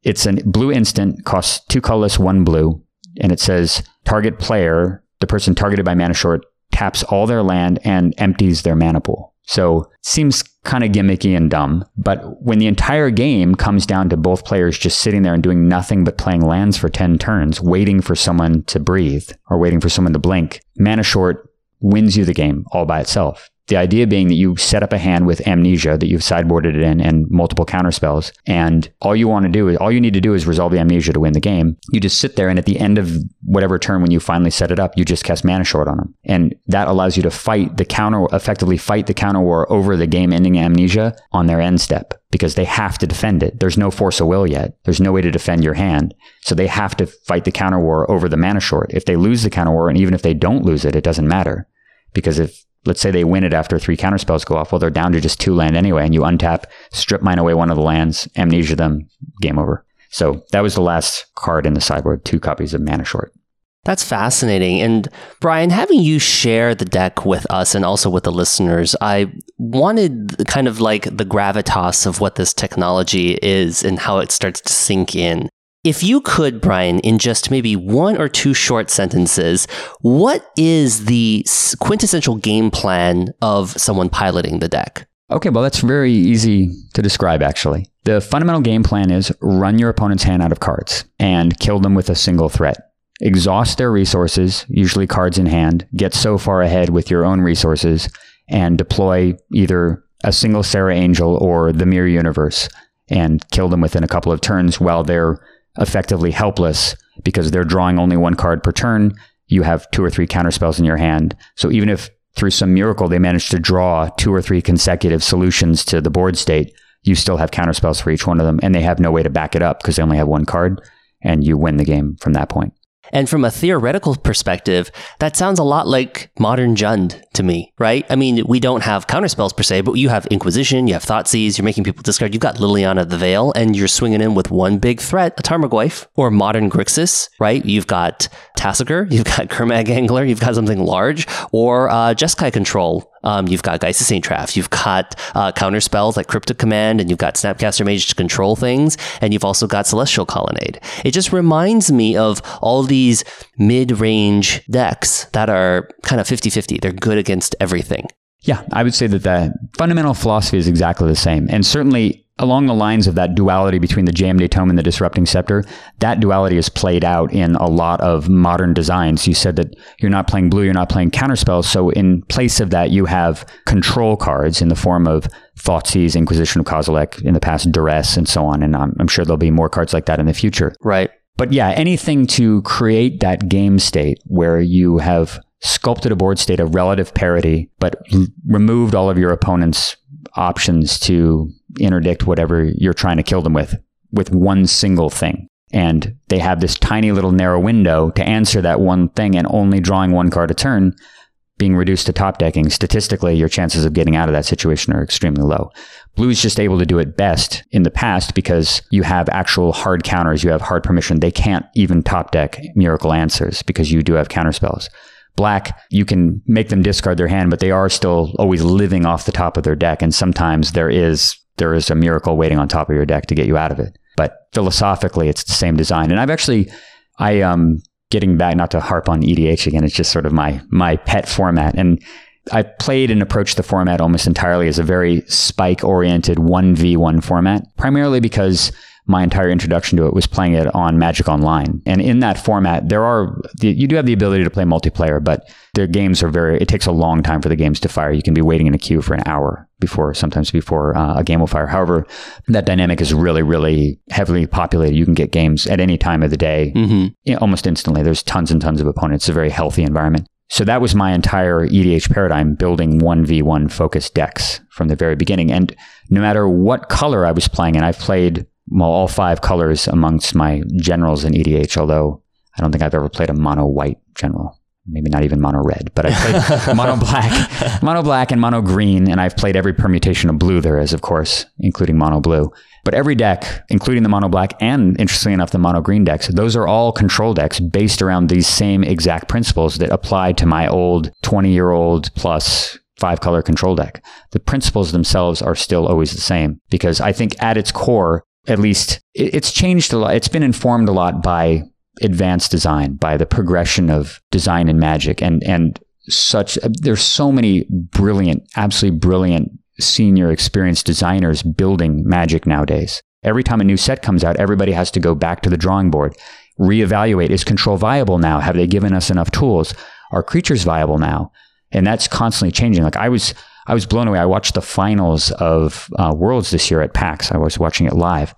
S2: it's a blue instant, costs two colorless, one blue, and it says target player, the person targeted by mana short, taps all their land and empties their mana pool. So seems kind of gimmicky and dumb, but when the entire game comes down to both players just sitting there and doing nothing but playing lands for 10 turns, waiting for someone to breathe or waiting for someone to blink, mana short wins you the game all by itself. The idea being that you set up a hand with amnesia that you've sideboarded it in and multiple counterspells. And all you want to do is all you need to do is resolve the amnesia to win the game. You just sit there and at the end of whatever turn when you finally set it up, you just cast mana short on them. And that allows you to fight the counter effectively fight the counter war over the game ending amnesia on their end step because they have to defend it. There's no force of will yet. There's no way to defend your hand. So they have to fight the counter war over the mana short. If they lose the counter war, and even if they don't lose it, it doesn't matter. Because if let's say they win it after three counterspells go off. Well, they're down to just two land anyway, and you untap, strip mine away one of the lands, amnesia them, game over. So that was the last card in the sideboard, two copies of Mana Short.
S1: That's fascinating. And Brian, having you share the deck with us and also with the listeners, I wanted kind of like the gravitas of what this technology is and how it starts to sink in. If you could, Brian, in just maybe one or two short sentences, what is the quintessential game plan of someone piloting the deck?
S2: Okay, well, that's very easy to describe, actually. The fundamental game plan is run your opponent's hand out of cards and kill them with a single threat. Exhaust their resources, usually cards in hand, get so far ahead with your own resources, and deploy either a single Serra Angel or the Mirror Universe and kill them within a couple of turns while they're effectively helpless because they're drawing only one card per turn. You have two or three counterspells in your hand. So even if through some miracle they manage to draw two or three consecutive solutions to the board state, you still have counterspells for each one of them, and they have no way to back it up because they only have one card, and you win the game from that point.
S1: And from a theoretical perspective, that sounds a lot like modern Jund to me, right? I mean, we don't have counterspells per se, but you have Inquisition, you have Thoughtseize, you're making people discard. You've got Liliana the Veil, and you're swinging in with one big threat, a Tarmogoyf, or modern Grixis, right? You've got Tasigur, *laughs* you've got Gurmag Angler, you've got something large, or uh, Jeskai Control, um, you've got Geist of St. Traft. You've got uh, counter spells like Cryptic Command, and you've got Snapcaster Mage to control things, and you've also got Celestial Colonnade. It just reminds me of all these mid range decks that are kind of 50 50. They're good against everything.
S2: Yeah, I would say that the fundamental philosophy is exactly the same. And certainly along the lines of that duality between the Jayemdae Tome and the Disrupting Scepter, that duality is played out in a lot of modern designs. You said that you're not playing blue, you're not playing counterspells. So in place of that, you have control cards in the form of Thoughtseize, Inquisition of Kozilek, in the past Duress, and so on. And I'm, I'm sure there'll be more cards like that in the future.
S1: Right.
S2: But yeah, anything to create that game state where you have sculpted a board state of relative parity, but removed all of your opponent's options to interdict whatever you're trying to kill them with, with one single thing. And they have this tiny little narrow window to answer that one thing and only drawing one card a turn, being reduced to top decking. Statistically, your chances of getting out of that situation are extremely low. Blue's just able to do it best in the past because you have actual hard counters, you have hard permission. They can't even top deck miracle answers because you do have counterspells. Black, you can make them discard their hand, but they are still always living off the top of their deck. And sometimes there is there is a miracle waiting on top of your deck to get you out of it. But philosophically, it's the same design. And I've actually, I um, getting back not to harp on EDH again. It's just sort of my my pet format, and I played and approached the format almost entirely as a very spike oriented one v one format, primarily because my entire introduction to it was playing it on Magic Online. And in that format, there are you do have the ability to play multiplayer, but their games are very. It takes a long time for the games to fire. You can be waiting in a queue for an hour before, sometimes before uh, a game will fire. However, that dynamic is really, really heavily populated. You can get games at any time of the day, mm-hmm. almost instantly. There's tons and tons of opponents. It's a very healthy environment. So that was my entire EDH paradigm, building 1v1 focused decks from the very beginning. And no matter what color I was playing, and I've played well, all five colors amongst my generals in EDH, although I don't think I've ever played a mono white general. Maybe not even mono red, but I played *laughs* mono black, mono black, and mono green, and I've played every permutation of blue there is, of course, including mono blue. But every deck, including the mono black and interestingly enough, the mono green decks, those are all control decks based around these same exact principles that apply to my old 20 year old plus five color control deck. The principles themselves are still always the same because I think at its core, at least it's changed a lot. It's been informed a lot by advanced design, by the progression of design and magic and, and such. Uh, there's so many brilliant, absolutely brilliant senior experienced designers building magic nowadays. Every time a new set comes out, everybody has to go back to the drawing board, reevaluate is control viable now? Have they given us enough tools? Are creatures viable now? And that's constantly changing. Like I was, I was blown away. I watched the finals of uh, Worlds this year at PAX. I was watching it live.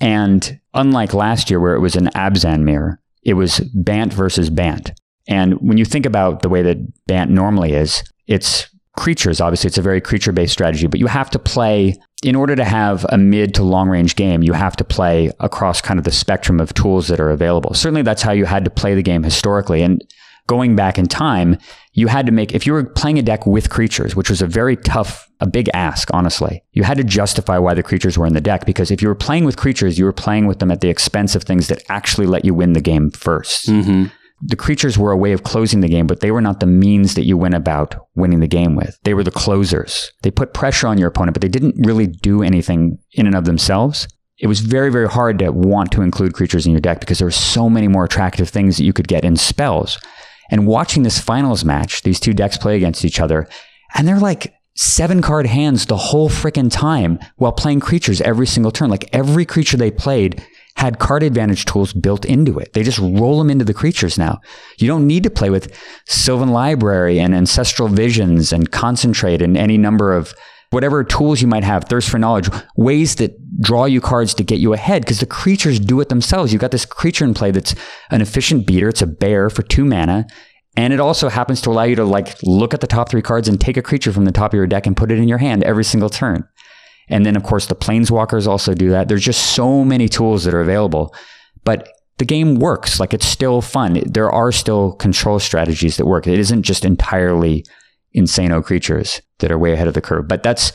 S2: And unlike last year, where it was an Abzan mirror, it was Bant versus Bant. And when you think about the way that Bant normally is, it's creatures. Obviously, it's a very creature based strategy, but you have to play, in order to have a mid to long range game, you have to play across kind of the spectrum of tools that are available. Certainly, that's how you had to play the game historically. And going back in time, you had to make, if you were playing a deck with creatures, which was a very tough, a big ask, honestly, you had to justify why the creatures were in the deck. Because if you were playing with creatures, you were playing with them at the expense of things that actually let you win the game 1st mm-hmm the creatures were a way of closing the game, but they were not the means that you went about winning the game with. They were the closers. They put pressure on your opponent, but they didn't really do anything in and of themselves. It was very, very hard to want to include creatures in your deck because there were so many more attractive things that you could get in spells. And watching this finals match, these two decks play against each other, and they're like seven card hands the whole freaking time while playing creatures every single turn. Like every creature they played had card advantage tools built into it. They just roll them into the creatures now. You don't need to play with Sylvan Library and Ancestral Visions and Concentrate and any number of whatever tools you might have, Thirst for Knowledge, ways that draw you cards to get you ahead because the creatures do it themselves. You've got this creature in play that's an efficient beater. It's a bear for two mana. And it also happens to allow you to like look at the top three cards and take a creature from the top of your deck and put it in your hand every single turn. And then, of course, the planeswalkers also do that. There's just so many tools that are available, but the game works. Like it's still fun. There are still control strategies that work. It isn't just entirely insano creatures that are way ahead of the curve. But that's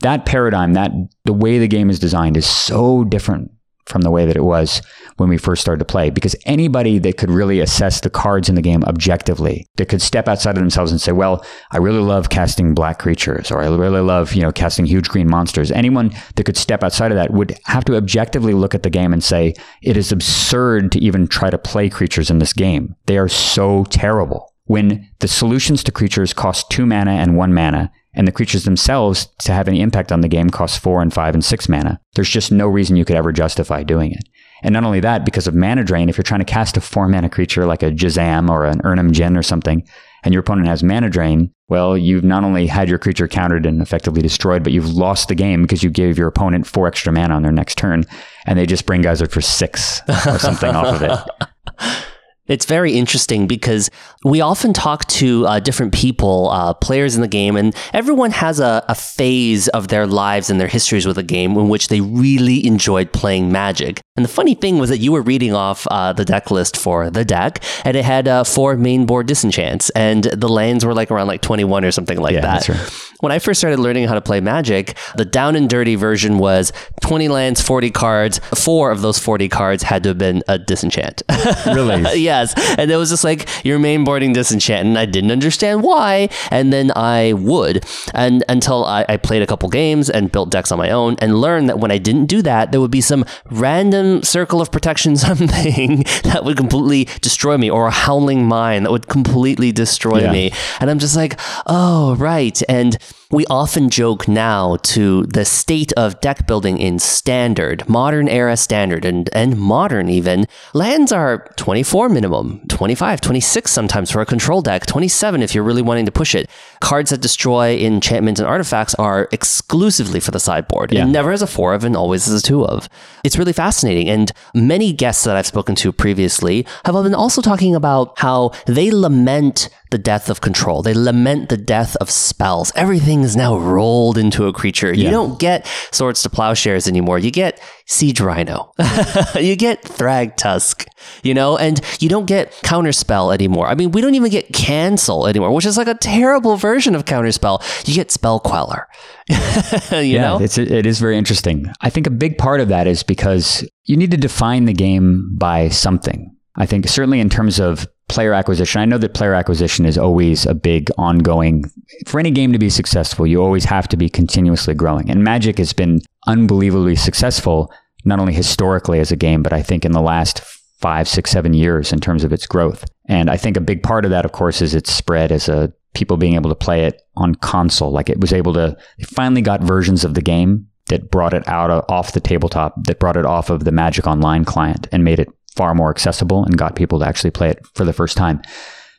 S2: that paradigm, that the way the game is designed is so different from the way that it was when we first started to play. Because anybody that could really assess the cards in the game objectively, that could step outside of themselves and say, well, I really love casting black creatures, or I really love, you know, casting huge green monsters. Anyone that could step outside of that would have to objectively look at the game and say, it is absurd to even try to play creatures in this game. They are so terrible. When the solutions to creatures cost two mana and one mana, and the creatures themselves to have any impact on the game cost four and five and six mana. There's just no reason you could ever justify doing it. And not only that, because of mana drain, if you're trying to cast a four mana creature like a Juzam or an Erhnam Djinn or something, and your opponent has mana drain, well, you've not only had your creature countered and effectively destroyed, but you've lost the game because you gave your opponent four extra mana on their next turn, and they just Braingeyser for six or something off of it. *laughs*
S1: It's very interesting because we often talk to uh, different people, uh, players in the game, and everyone has a, a, phase of their lives and their histories with a game in which they really enjoyed playing Magic. And the funny thing was that you were reading off uh, the deck list for the deck, and it had uh, four main board disenchants, and the lands were like around like 21 or something like
S2: yeah,
S1: that.
S2: Right.
S1: When I first started learning how to play Magic, the down and dirty version was 20 lands, 40 cards. Four of those 40 cards had to have been a disenchant. *laughs*
S2: Really?
S1: yes. And it was just like your main boarding disenchant. And I didn't understand why. And then I would. And until I, I played a couple games and built decks on my own and learned that when I didn't do that, there would be some random circle of protection *laughs* something that would completely destroy me or a howling mine that would completely destroy yeah. me. And I'm just like, oh, right. And we often joke now to the state of deck building in standard, modern era standard, and, and modern even. Lands are 24 minimum, 25, 26 sometimes for a control deck, 27 if you're really wanting to push it. Cards that destroy enchantments and artifacts are exclusively for the sideboard. Yeah. never as a four of and always as a two of. It's really fascinating. And many guests that I've spoken to previously have been also talking about how they lament the death of control. They lament the death of spells. Everything is now rolled into a creature. Yeah. You don't get swords to plowshares anymore. You get siege rhino. *laughs* you get Thragtusk, you know, and you don't get counterspell anymore. I mean, we don't even get cancel anymore, which is like a terrible version of counterspell. You get spell queller. *laughs* you
S2: yeah,
S1: know?
S2: it's it is very interesting. I think a big part of that is because you need to define the game by something. I think certainly in terms of player acquisition. I know that player acquisition is always a big ongoing for any game to be successful, you always have to be continuously growing. And Magic has been unbelievably successful, not only historically as a game, but I think in the last five, six, seven years in terms of its growth. And I think a big part of that, of course, is its spread as a people being able to play it on console. Like it was able to, it finally got versions of the game that brought it out of, off the tabletop, that brought it off of the Magic Online client and made it far more accessible and got people to actually play it for the first time.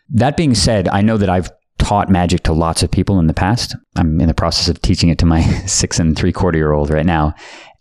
S2: That being said, I know that I've taught magic to lots of people in the past. I'm in the process of teaching it to my *laughs* six and three quarter year old right now.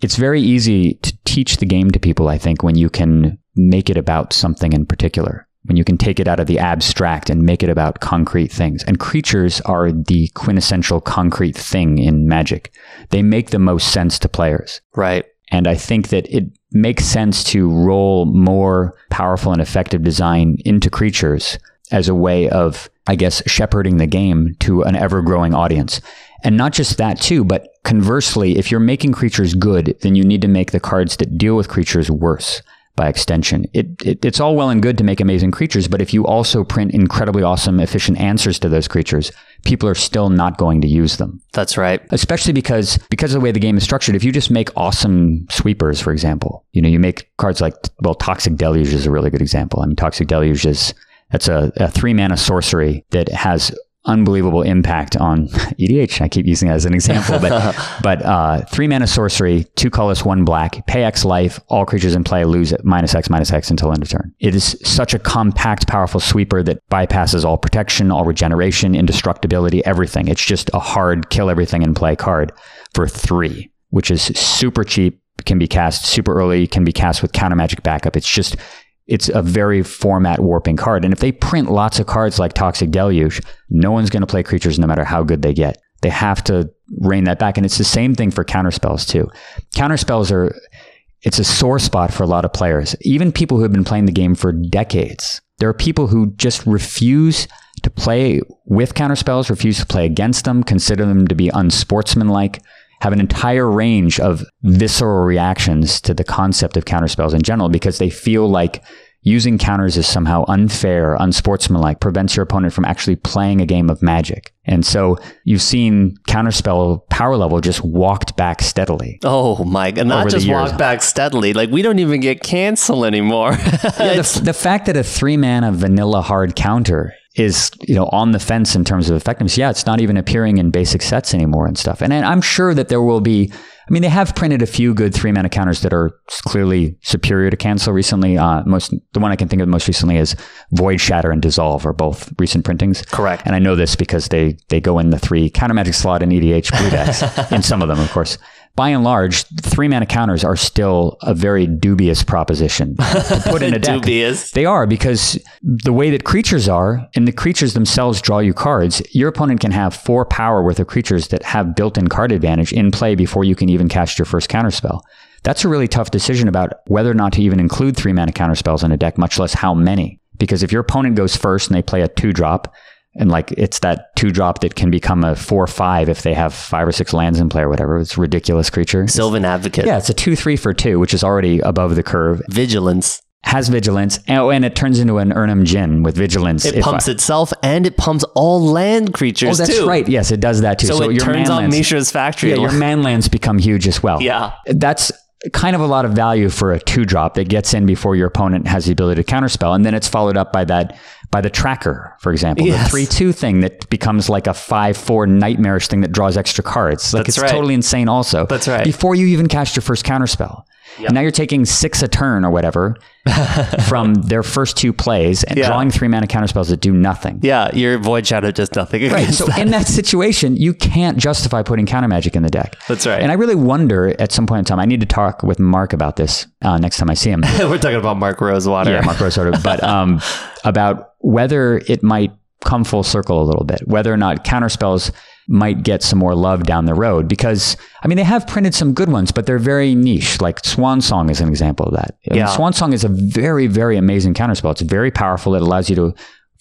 S2: It's very easy to teach the game to people, I think, when you can make it about something in particular, when you can take it out of the abstract and make it about concrete things. And creatures are the quintessential concrete thing in magic. They make the most sense to players.
S1: Right.
S2: And I think that it makes sense to roll more powerful and effective design into creatures as a way of, I guess, shepherding the game to an ever growing audience. And not just that, too, but conversely, if you're making creatures good, then you need to make the cards that deal with creatures worse by extension. It, it, it's all well and good to make amazing creatures, but if you also print incredibly awesome, efficient answers to those creatures, people are still not going to use them.
S1: That's right.
S2: Especially because because of the way the game is structured, if you just make awesome sweepers, for example, you know, you make cards like well, Toxic Deluge is a really good example. I mean, Toxic Deluge is that's a, a three mana sorcery that has unbelievable impact on *laughs* EDH. I keep using that as an example, but *laughs* but uh, three mana sorcery, two colors, one black, pay X life. All creatures in play lose at minus X minus X until end of turn. It is such a compact, powerful sweeper that bypasses all protection, all regeneration, indestructibility, everything. It's just a hard kill everything in play card for three, which is super cheap. Can be cast super early. Can be cast with counter magic backup. It's just it's a very format warping card. And if they print lots of cards like Toxic Deluge, no one's going to play creatures no matter how good they get. They have to rein that back. And it's the same thing for counterspells too. Counterspells are, it's a sore spot for a lot of players, even people who have been playing the game for decades. There are people who just refuse to play with counterspells, refuse to play against them, consider them to be unsportsmanlike have an entire range of visceral reactions to the concept of counterspells in general because they feel like using counters is somehow unfair, unsportsmanlike, prevents your opponent from actually playing a game of magic. And so you've seen counterspell power level just walked back steadily.
S1: Oh my god, not just walked back steadily. Like we don't even get cancel anymore. *laughs*
S2: yeah, the, the fact that a three mana vanilla hard counter is you know on the fence in terms of effectiveness. Yeah, it's not even appearing in basic sets anymore and stuff. And I'm sure that there will be. I mean, they have printed a few good three mana counters that are clearly superior to cancel recently. Uh, most the one I can think of most recently is Void Shatter and Dissolve are both recent printings.
S1: Correct.
S2: And I know this because they they go in the three counter magic slot in EDH blue decks *laughs* in some of them, of course by and large, three mana counters are still a very dubious proposition to *laughs* put in a deck.
S1: dubious.
S2: They are because the way that creatures are, and the creatures themselves draw you cards, your opponent can have four power worth of creatures that have built in card advantage in play before you can even cast your first counterspell. That's a really tough decision about whether or not to even include three mana counterspells in a deck, much less how many. Because if your opponent goes first and they play a two drop, and like it's that two drop that can become a four five if they have five or six lands in play or whatever. It's a ridiculous creature.
S1: Sylvan Advocate.
S2: Yeah, it's a two three for two, which is already above the curve.
S1: Vigilance
S2: has vigilance, oh, and it turns into an Erhnam Djinn with vigilance.
S1: It pumps I, itself and it pumps all land creatures.
S2: Oh, that's
S1: too.
S2: right. Yes, it does that too.
S1: So, so it turns on Mishra's factory.
S2: Yeah, your man lands become huge as well.
S1: Yeah,
S2: that's kind of a lot of value for a two drop that gets in before your opponent has the ability to counterspell, and then it's followed up by that by the tracker, for example, yes. the three two thing that becomes like a five four nightmarish thing that draws extra cards. Like
S1: That's
S2: it's
S1: right.
S2: totally insane. Also,
S1: That's right.
S2: Before you even cast your first counterspell. Yep. And now you're taking six a turn or whatever *laughs* from their first two plays and yeah. drawing three mana counterspells that do nothing.
S1: Yeah, your Void Shatter does nothing.
S2: Right. So
S1: that.
S2: in that situation, you can't justify putting counter magic in the deck.
S1: That's right.
S2: And I really wonder at some point in time, I need to talk with Mark about this uh, next time I see him. *laughs*
S1: We're talking about Mark Rosewater.
S2: Yeah, Mark Rosewater. *laughs* but um, about whether it might come full circle a little bit, whether or not counterspells might get some more love down the road because I mean they have printed some good ones, but they're very niche. Like Swan Song is an example of that. I yeah. Mean, Swan Song is a very very amazing counterspell. It's very powerful. It allows you to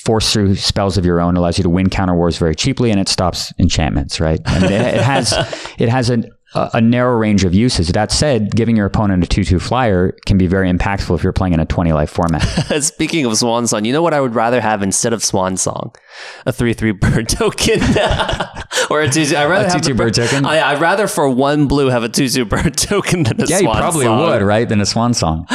S2: force through spells of your own, allows you to win counter wars very cheaply, and it stops enchantments. Right? I mean, it, it has *laughs* it has an a, narrow range of uses. That said, giving your opponent a 2 2 flyer can be very impactful if you're playing in a 20 life format. *laughs*
S1: Speaking of Swan Song, you know what I would rather have instead of Swan Song? A 3 3 *laughs* bird token. *laughs* or a 2 2. I'd rather
S2: a 2 2 bird token?
S1: I, would rather for one blue have a 2 2 bird token than a
S2: yeah,
S1: Swan Song.
S2: Yeah, you probably
S1: song.
S2: would, right? Than a Swan Song.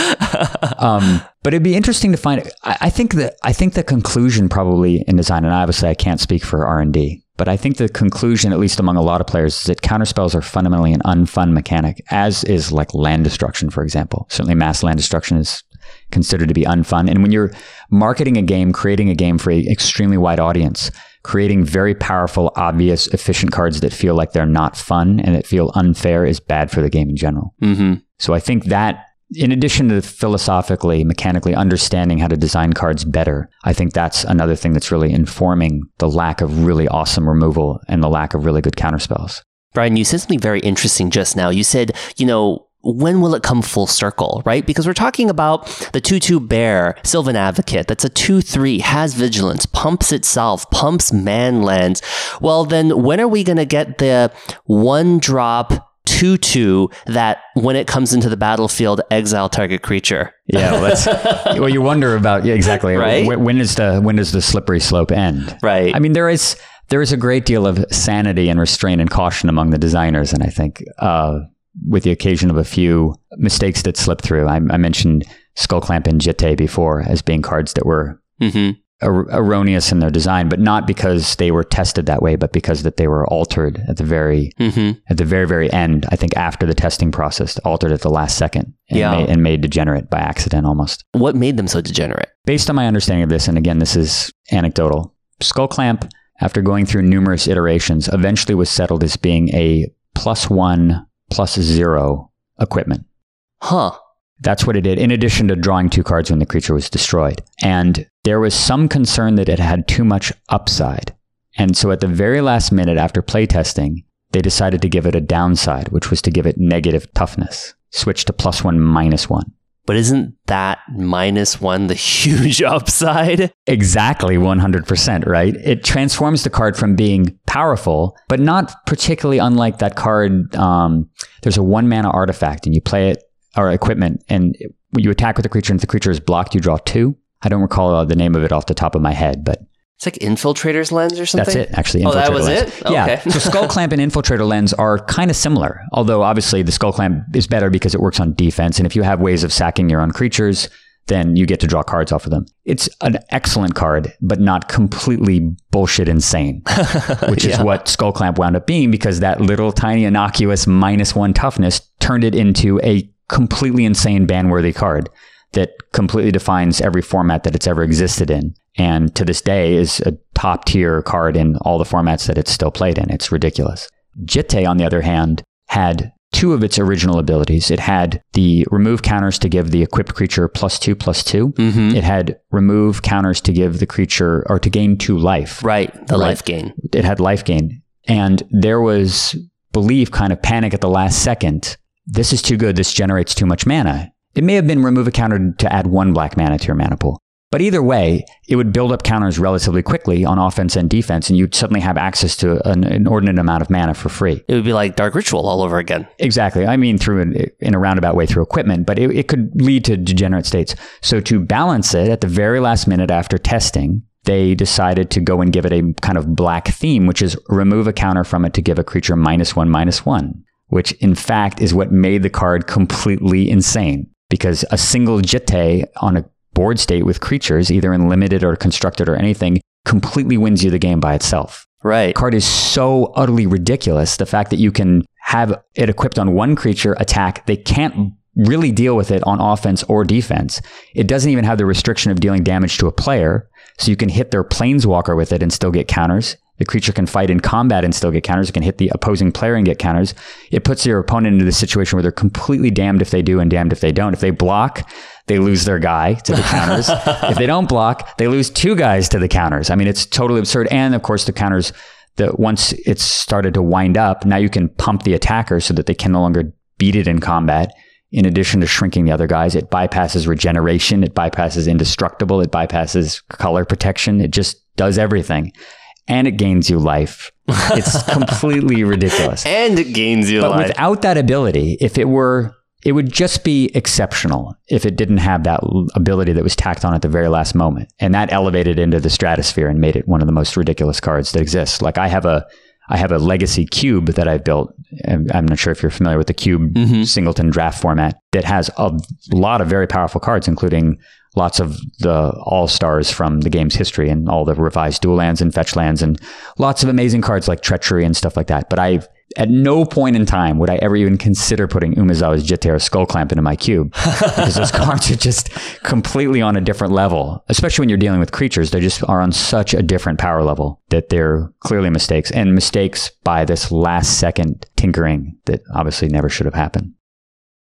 S2: um, but it'd be interesting to find. I, I think that I think the conclusion probably in design, and obviously I can't speak for R and D, but I think the conclusion, at least among a lot of players, is that counterspells are fundamentally an unfun mechanic, as is like land destruction, for example. Certainly, mass land destruction is considered to be unfun. And when you're marketing a game, creating a game for an extremely wide audience, creating very powerful, obvious, efficient cards that feel like they're not fun and that feel unfair is bad for the game in general.
S1: Mm-hmm.
S2: So I think that in addition to philosophically, mechanically understanding how to design cards better, I think that's another thing that's really informing the lack of really awesome removal and the lack of really good counterspells.
S1: Brian, you said something very interesting just now. You said, you know, when will it come full circle, right? Because we're talking about the 2 2 bear, Sylvan Advocate, that's a 2 3, has vigilance, pumps itself, pumps manlands. Well, then when are we going to get the one drop 2 2 that when it comes into the battlefield, exile target creature.
S2: Yeah, well, that's, *laughs* well you wonder about, yeah, exactly.
S1: Right?
S2: When, when, is the, when does the slippery slope end?
S1: Right.
S2: I mean, there is, there is a great deal of sanity and restraint and caution among the designers. And I think, uh, with the occasion of a few mistakes that slipped through, I, I mentioned Skullclamp and Jitte before as being cards that were
S1: mm-hmm
S2: er- erroneous in their design, but not because they were tested that way, but because that they were altered at the very
S1: Mm-hmm.
S2: at the very very end. I think after the testing process, altered at the last second, and,
S1: Yeah.
S2: made, and made degenerate by accident almost.
S1: What made them so degenerate?
S2: Based on my understanding of this, and again, this is anecdotal, Skull Clamp, after going through numerous iterations, eventually was settled as being a plus one, plus zero equipment.
S1: Huh.
S2: That's what it did, in addition to drawing two cards when the creature was destroyed. And there was some concern that it had too much upside. And so at the very last minute after playtesting, they decided to give it a downside, which was to give it negative toughness, switch to plus one, minus one.
S1: But isn't that minus one the *laughs* huge upside?
S2: Exactly 100%, right? It transforms the card from being powerful, but not particularly unlike that card. Um, there's a one mana artifact and you play it or equipment and it- you attack with a creature and if the creature is blocked, you draw two. I don't recall uh, the name of it off the top of my head, but
S1: It's like Infiltrator's Lens or something.
S2: that's it, actually.
S1: Oh, that was
S2: Lens.
S1: it?
S2: Yeah. So Skull *laughs* Clamp and Infiltrator Lens are kind of similar, although obviously the Skull Clamp is better because it works on defense. And if you have ways of sacking your own creatures, then you get to draw cards off of them. It's an excellent card, but not completely bullshit insane, *laughs* which is what Skull Clamp wound up being because that little tiny innocuous minus one toughness turned it into a completely insane ban worthy card that completely defines every format that it's ever existed in. And to this day is a top tier card in all the formats that it's still played in. It's ridiculous. Jitte, on the other hand, had two of its original abilities. It had the remove counters to give the equipped creature plus two, plus two.
S1: Mm-hmm.
S2: It had remove counters to give the creature or to gain two life.
S1: Right. The
S2: Right.
S1: life gain.
S2: It had life gain. And there was belief, kind of panic at the last second. This is too good. This generates too much mana. It may have been remove a counter to add one black mana to your mana pool. But either way, it would build up counters relatively quickly on offense and defense, and you'd suddenly have access to an inordinate amount of mana for free.
S1: It would be like Dark Ritual all over again.
S2: Exactly. I mean, through an, in a roundabout way through equipment, but it, it could lead to degenerate states. So to balance it at the very last minute after testing, they decided to go and give it a kind of black theme, which is remove a counter from it to give a creature minus one, minus one, which in fact is what made the card completely insane because a single Jitte on a board state with creatures, either in limited or constructed or anything, completely wins you the game by itself
S1: Right.
S2: card is so utterly ridiculous. The fact that you can have it equipped on one creature attack, they can't really deal with it on offense or defense. It doesn't even have the restriction of dealing damage to a player. So you can hit their planeswalker with it and still get counters. The creature can fight in combat and still get counters. It can hit the opposing player and get counters. It puts your opponent into the situation where they're completely damned if they do and damned if they don't. If they block, they lose their guy to the counters. *laughs* if they don't block, they lose two guys to the counters. I mean, it's totally absurd. And of course, the counters that once it's started to wind up, now you can pump the attacker so that they can no longer beat it in combat. In addition to shrinking the other guys, it bypasses regeneration, it bypasses indestructible, it bypasses color protection. It just does everything. And it gains you life. It's *laughs* completely ridiculous.
S1: And it gains you life.
S2: But
S1: life.
S2: without that ability, if it were, it would just be exceptional if it didn't have that ability that was tacked on at the very last moment. And that elevated into the stratosphere and made it one of the most ridiculous cards that exists. Like I have a, I have a legacy cube that I've built. I'm not sure if you're familiar with the cube
S1: Mhm.
S2: singleton draft format that has a lot of very powerful cards, including lots of the all stars from the game's history and all the revised dual lands and fetch lands and lots of amazing cards like treachery and stuff like that. But I, at no point in time would I ever even consider putting Umezawa's Jitte or Skull Clamp into my cube *laughs* because those cards are just completely on a different level. Especially when you're dealing with creatures, they just are on such a different power level that they're clearly mistakes and mistakes by this last second tinkering that obviously never should have happened.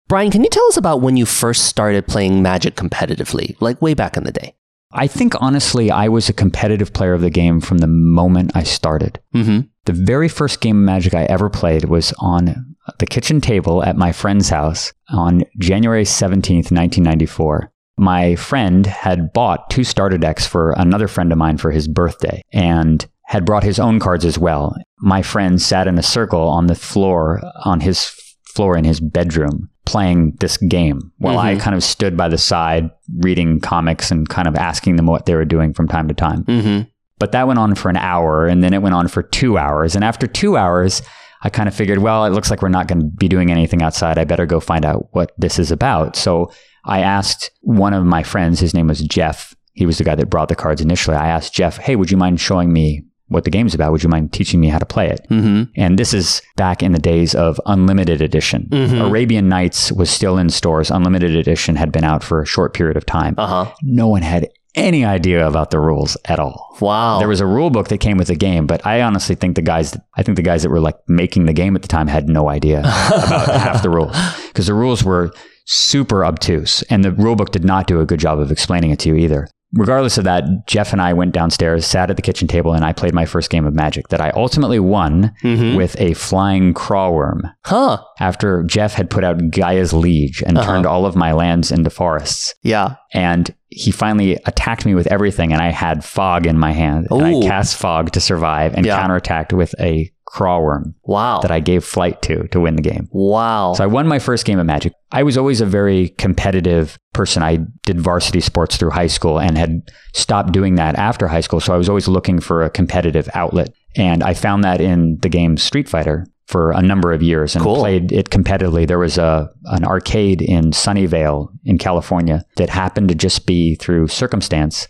S1: Brian, can you tell us about when you first started playing Magic competitively, like way back in the day?
S2: I think honestly, I was a competitive player of the game from the moment I started.
S1: Mm-hmm.
S2: The very first game of Magic I ever played was on the kitchen table at my friend's house on January 17th, 1994. My friend had bought two starter decks for another friend of mine for his birthday and had brought his own cards as well. My friend sat in a circle on the floor on his floor in his bedroom playing this game while I
S1: Mhm.
S2: kind of stood by the side reading comics and kind of asking them what they were doing from time to time.
S1: Mm-hmm.
S2: But that went on for an hour and then it went on for two hours. And after two hours, I kind of figured, well, it looks like we're not going to be doing anything outside. I better go find out what this is about. So I asked one of my friends, his name was Jeff, he was the guy that brought the cards initially. I asked Jeff, "Hey, would you mind showing me what the game's about? Would you mind teaching me how to play it?"
S1: Mm-hmm.
S2: And this is back in the days of Unlimited Edition.
S1: Mhm.
S2: Arabian Nights was still in stores. Unlimited Edition had been out for a short period of time.
S1: Uh huh.
S2: No one had any idea about the rules at all.
S1: Wow.
S2: There was a rule book that came with the game, but I honestly think the guys, I think the guys that were like making the game at the time had no idea *laughs* about half the rules because the rules were super obtuse and the rule book did not do a good job of explaining it to you either. Regardless of that, Jeff and I went downstairs, sat at the kitchen table, and I played my first game of Magic that I ultimately won
S1: Mhm.
S2: with a flying Craw Wurm
S1: Huh.
S2: after Jeff had put out Gaia's Liege and
S1: Uh-huh.
S2: turned all of my lands into forests.
S1: Yeah.
S2: And he finally attacked me with everything, and I had fog in my hand. And I cast fog to survive and
S1: Yeah.
S2: counterattacked with a Craw Wurm
S1: Wow.
S2: that I gave flight to to win the game.
S1: wow.
S2: So I won my first game of Magic. I was always a very competitive person. I did varsity sports through high school and had stopped doing that after high school. So I was always looking for a competitive outlet. And I found that in the game Street Fighter for a number of years and
S1: Cool.
S2: played it competitively. There was a an arcade in Sunnyvale in California that happened to just be through circumstance,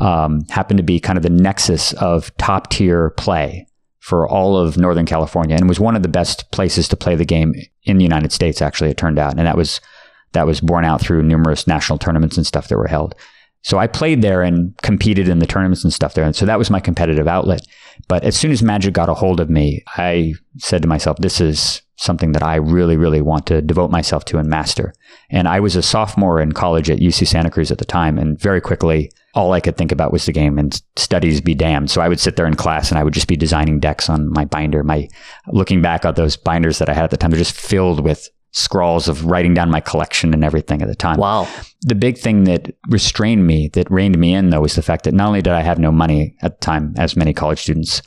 S2: um, happened to be kind of the nexus of top tier play for all of Northern California, and was one of the best places to play the game in the United States. Actually, it turned out, and that was that was borne out through numerous national tournaments and stuff that were held. So I played there and competed in the tournaments and stuff there, and so that was my competitive outlet. But as soon as Magic got a hold of me, I said to myself, "This is something that I really, really want to devote myself to and master." And I was a sophomore in college at UC Santa Cruz at the time, and very quickly, all I could think about was the game and studies be damned. So I would sit there in class and I would just be designing decks on my binder. My looking back at those binders that I had at the time, they're just filled with scrawls of writing down my collection and everything at the time.
S1: wow.
S2: The big thing that restrained me, that reined me in, though, was the fact that not only did I have no money at the time, as many college students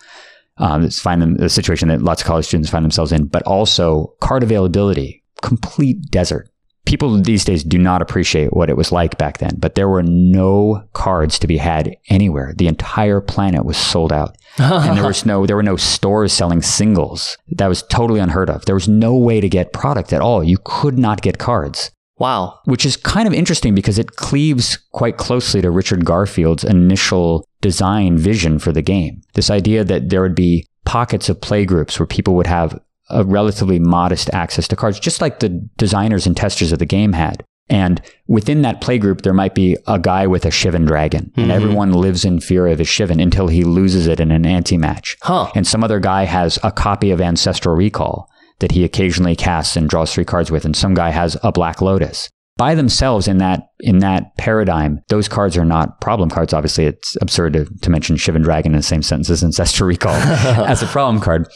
S2: um, find them the situation that lots of college students find themselves in, but also card availability, complete desert. People these days do not appreciate what it was like back then, but there were no cards to be had anywhere. The entire planet was sold out and there *laughs* was no there were no stores selling singles. That was totally unheard of. There was no way to get product at all. You could not get cards,
S1: wow.
S2: which is kind of interesting because it cleaves quite closely to Richard Garfield's initial design vision for the game. This idea that there would be pockets of play groups where people would have a relatively modest access to cards, just like the designers and testers of the game had. And within that playgroup, there might be a guy with a Shivan dragon, and
S1: Mhm.
S2: everyone lives in fear of his Shivan until he loses it in an anti match.
S1: Huh.
S2: And some other guy has a copy of Ancestral Recall that he occasionally casts and draws three cards with, and some guy has a Black Lotus. By themselves, in that in that paradigm, those cards are not problem cards. Obviously, it's absurd to, to mention Shivan Dragon in the same sentence as Ancestral Recall *laughs* as a problem card.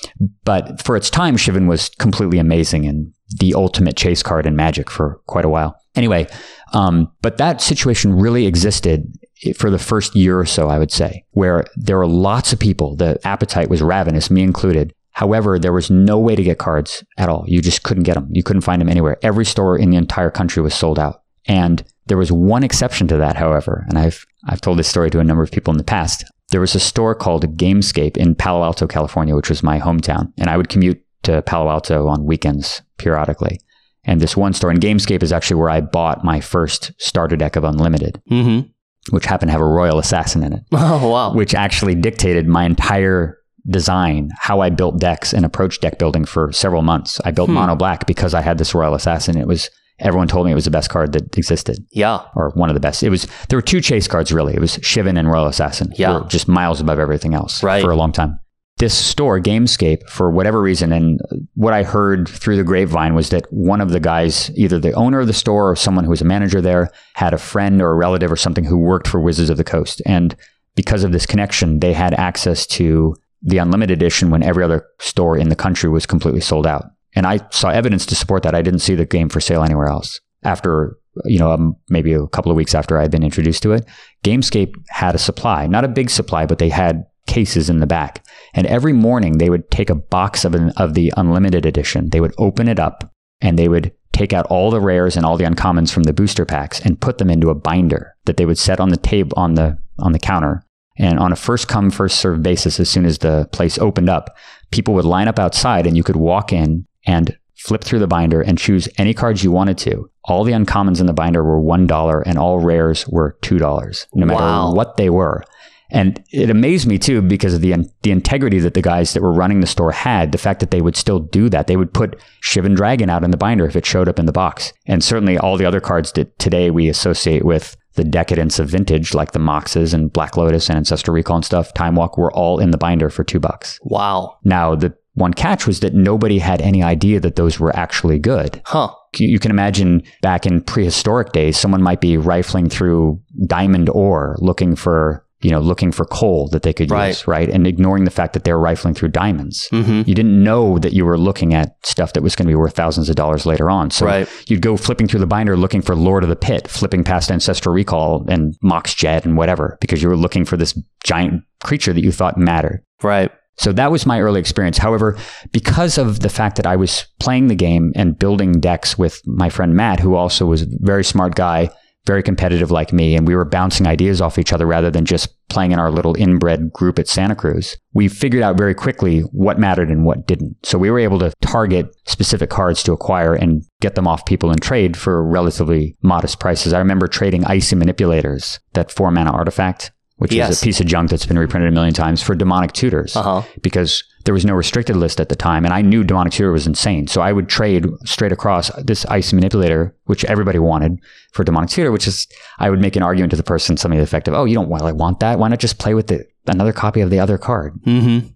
S2: But for its time, Shivan was completely amazing and the ultimate chase card in Magic for quite a while. Anyway, um, but that situation really existed for the first year or so, I would say, where there were lots of people. The appetite was ravenous, me included. However, there was no way to get cards at all. You just couldn't get them. You couldn't find them anywhere. Every store in the entire country was sold out. And there was one exception to that, however, and I've I've told this story to a number of people in the past. There was a store called Gamescape in Palo Alto, California, which was my hometown, and I would commute to Palo Alto on weekends periodically. And this one store, in Gamescape is actually where I bought my first starter deck of Unlimited,
S1: Mm-hmm.
S2: which happened to have a Royal Assassin in it *laughs*
S1: Oh wow.
S2: which actually dictated my entire design, how I built decks and approached deck building for several months. I built
S1: Hmm.
S2: mono black because I had this Royal Assassin. It was everyone told me it was the best card that existed,
S1: yeah.
S2: or one of the best. It was there were two chase cards really. It was Shivan and Royal Assassin.
S1: Yeah.
S2: Were just miles above everything else
S1: Right.
S2: for a long time. This store, Gamescape, for whatever reason, and what I heard through the grapevine was that one of the guys, either the owner of the store or someone who was a manager there, had a friend or a relative or something who worked for Wizards of the Coast. And because of this connection, they had access to the unlimited edition when every other store in the country was completely sold out. And I saw evidence to support that. I didn't see the game for sale anywhere else. After, you know, um, maybe a couple of weeks after I had been introduced to it, Gamescape had a supply, not a big supply, but they had cases in the back. And every morning they would take a box of, an, of the unlimited edition, they would open it up and they would take out all the rares and all the uncommons from the booster packs and put them into a binder that they would set on the table on the on the counter. And on a first come first served basis, as soon as the place opened up, people would line up outside and you could walk in and flip through the binder, and choose any cards you wanted to. All the uncommons in the binder were $1 and all rares were $2, no matter
S1: Wow.
S2: what they were. And it amazed me too because of the the integrity that the guys that were running the store had. The fact that they would still do that, they would put Shivan Dragon out in the binder if it showed up in the box, and certainly all the other cards that today we associate with the decadence of vintage, like the Moxes and Black Lotus and Ancestral Recall and stuff. Time Walk were all in the binder for two bucks.
S1: Wow.
S2: Now the one catch was that nobody had any idea that those were actually good
S1: Huh.
S2: you you can imagine back in prehistoric days, someone might be rifling through diamond ore looking for, you know, looking for coal that they could
S1: Right.
S2: use, right? And ignoring the fact that they're rifling through diamonds.
S1: Mm-hmm.
S2: You didn't know that you were looking at stuff that was going to be worth thousands of dollars later on. So
S1: Right.
S2: you'd go flipping through the binder looking for Lord of the Pit, flipping past Ancestral Recall and Mox Jet and whatever, because you were looking for this giant creature that you thought mattered.
S1: Right.
S2: So that was my early experience. However, because of the fact that I was playing the game and building decks with my friend Matt, who also was a very smart guy, very competitive like me, and we were bouncing ideas off each other rather than just playing in our little inbred group at Santa Cruz, we figured out very quickly what mattered and what didn't. So we were able to target specific cards to acquire and get them off people in trade for relatively modest prices. I remember trading Icy Manipulators, that four mana artifact, which
S1: Yes.
S2: is a piece of junk that's been reprinted a million times for demonic tutors
S1: Uh huh.
S2: because there was no restricted list at the time, and I knew Demonic Tutor was insane. So I would trade straight across this ice manipulator, which everybody wanted, for Demonic Tutor, which is I would make an argument to the person, something to the effect of, "Oh, you don't well, I want that. Why not just play with the another copy of the other card?"
S1: Mm-hmm.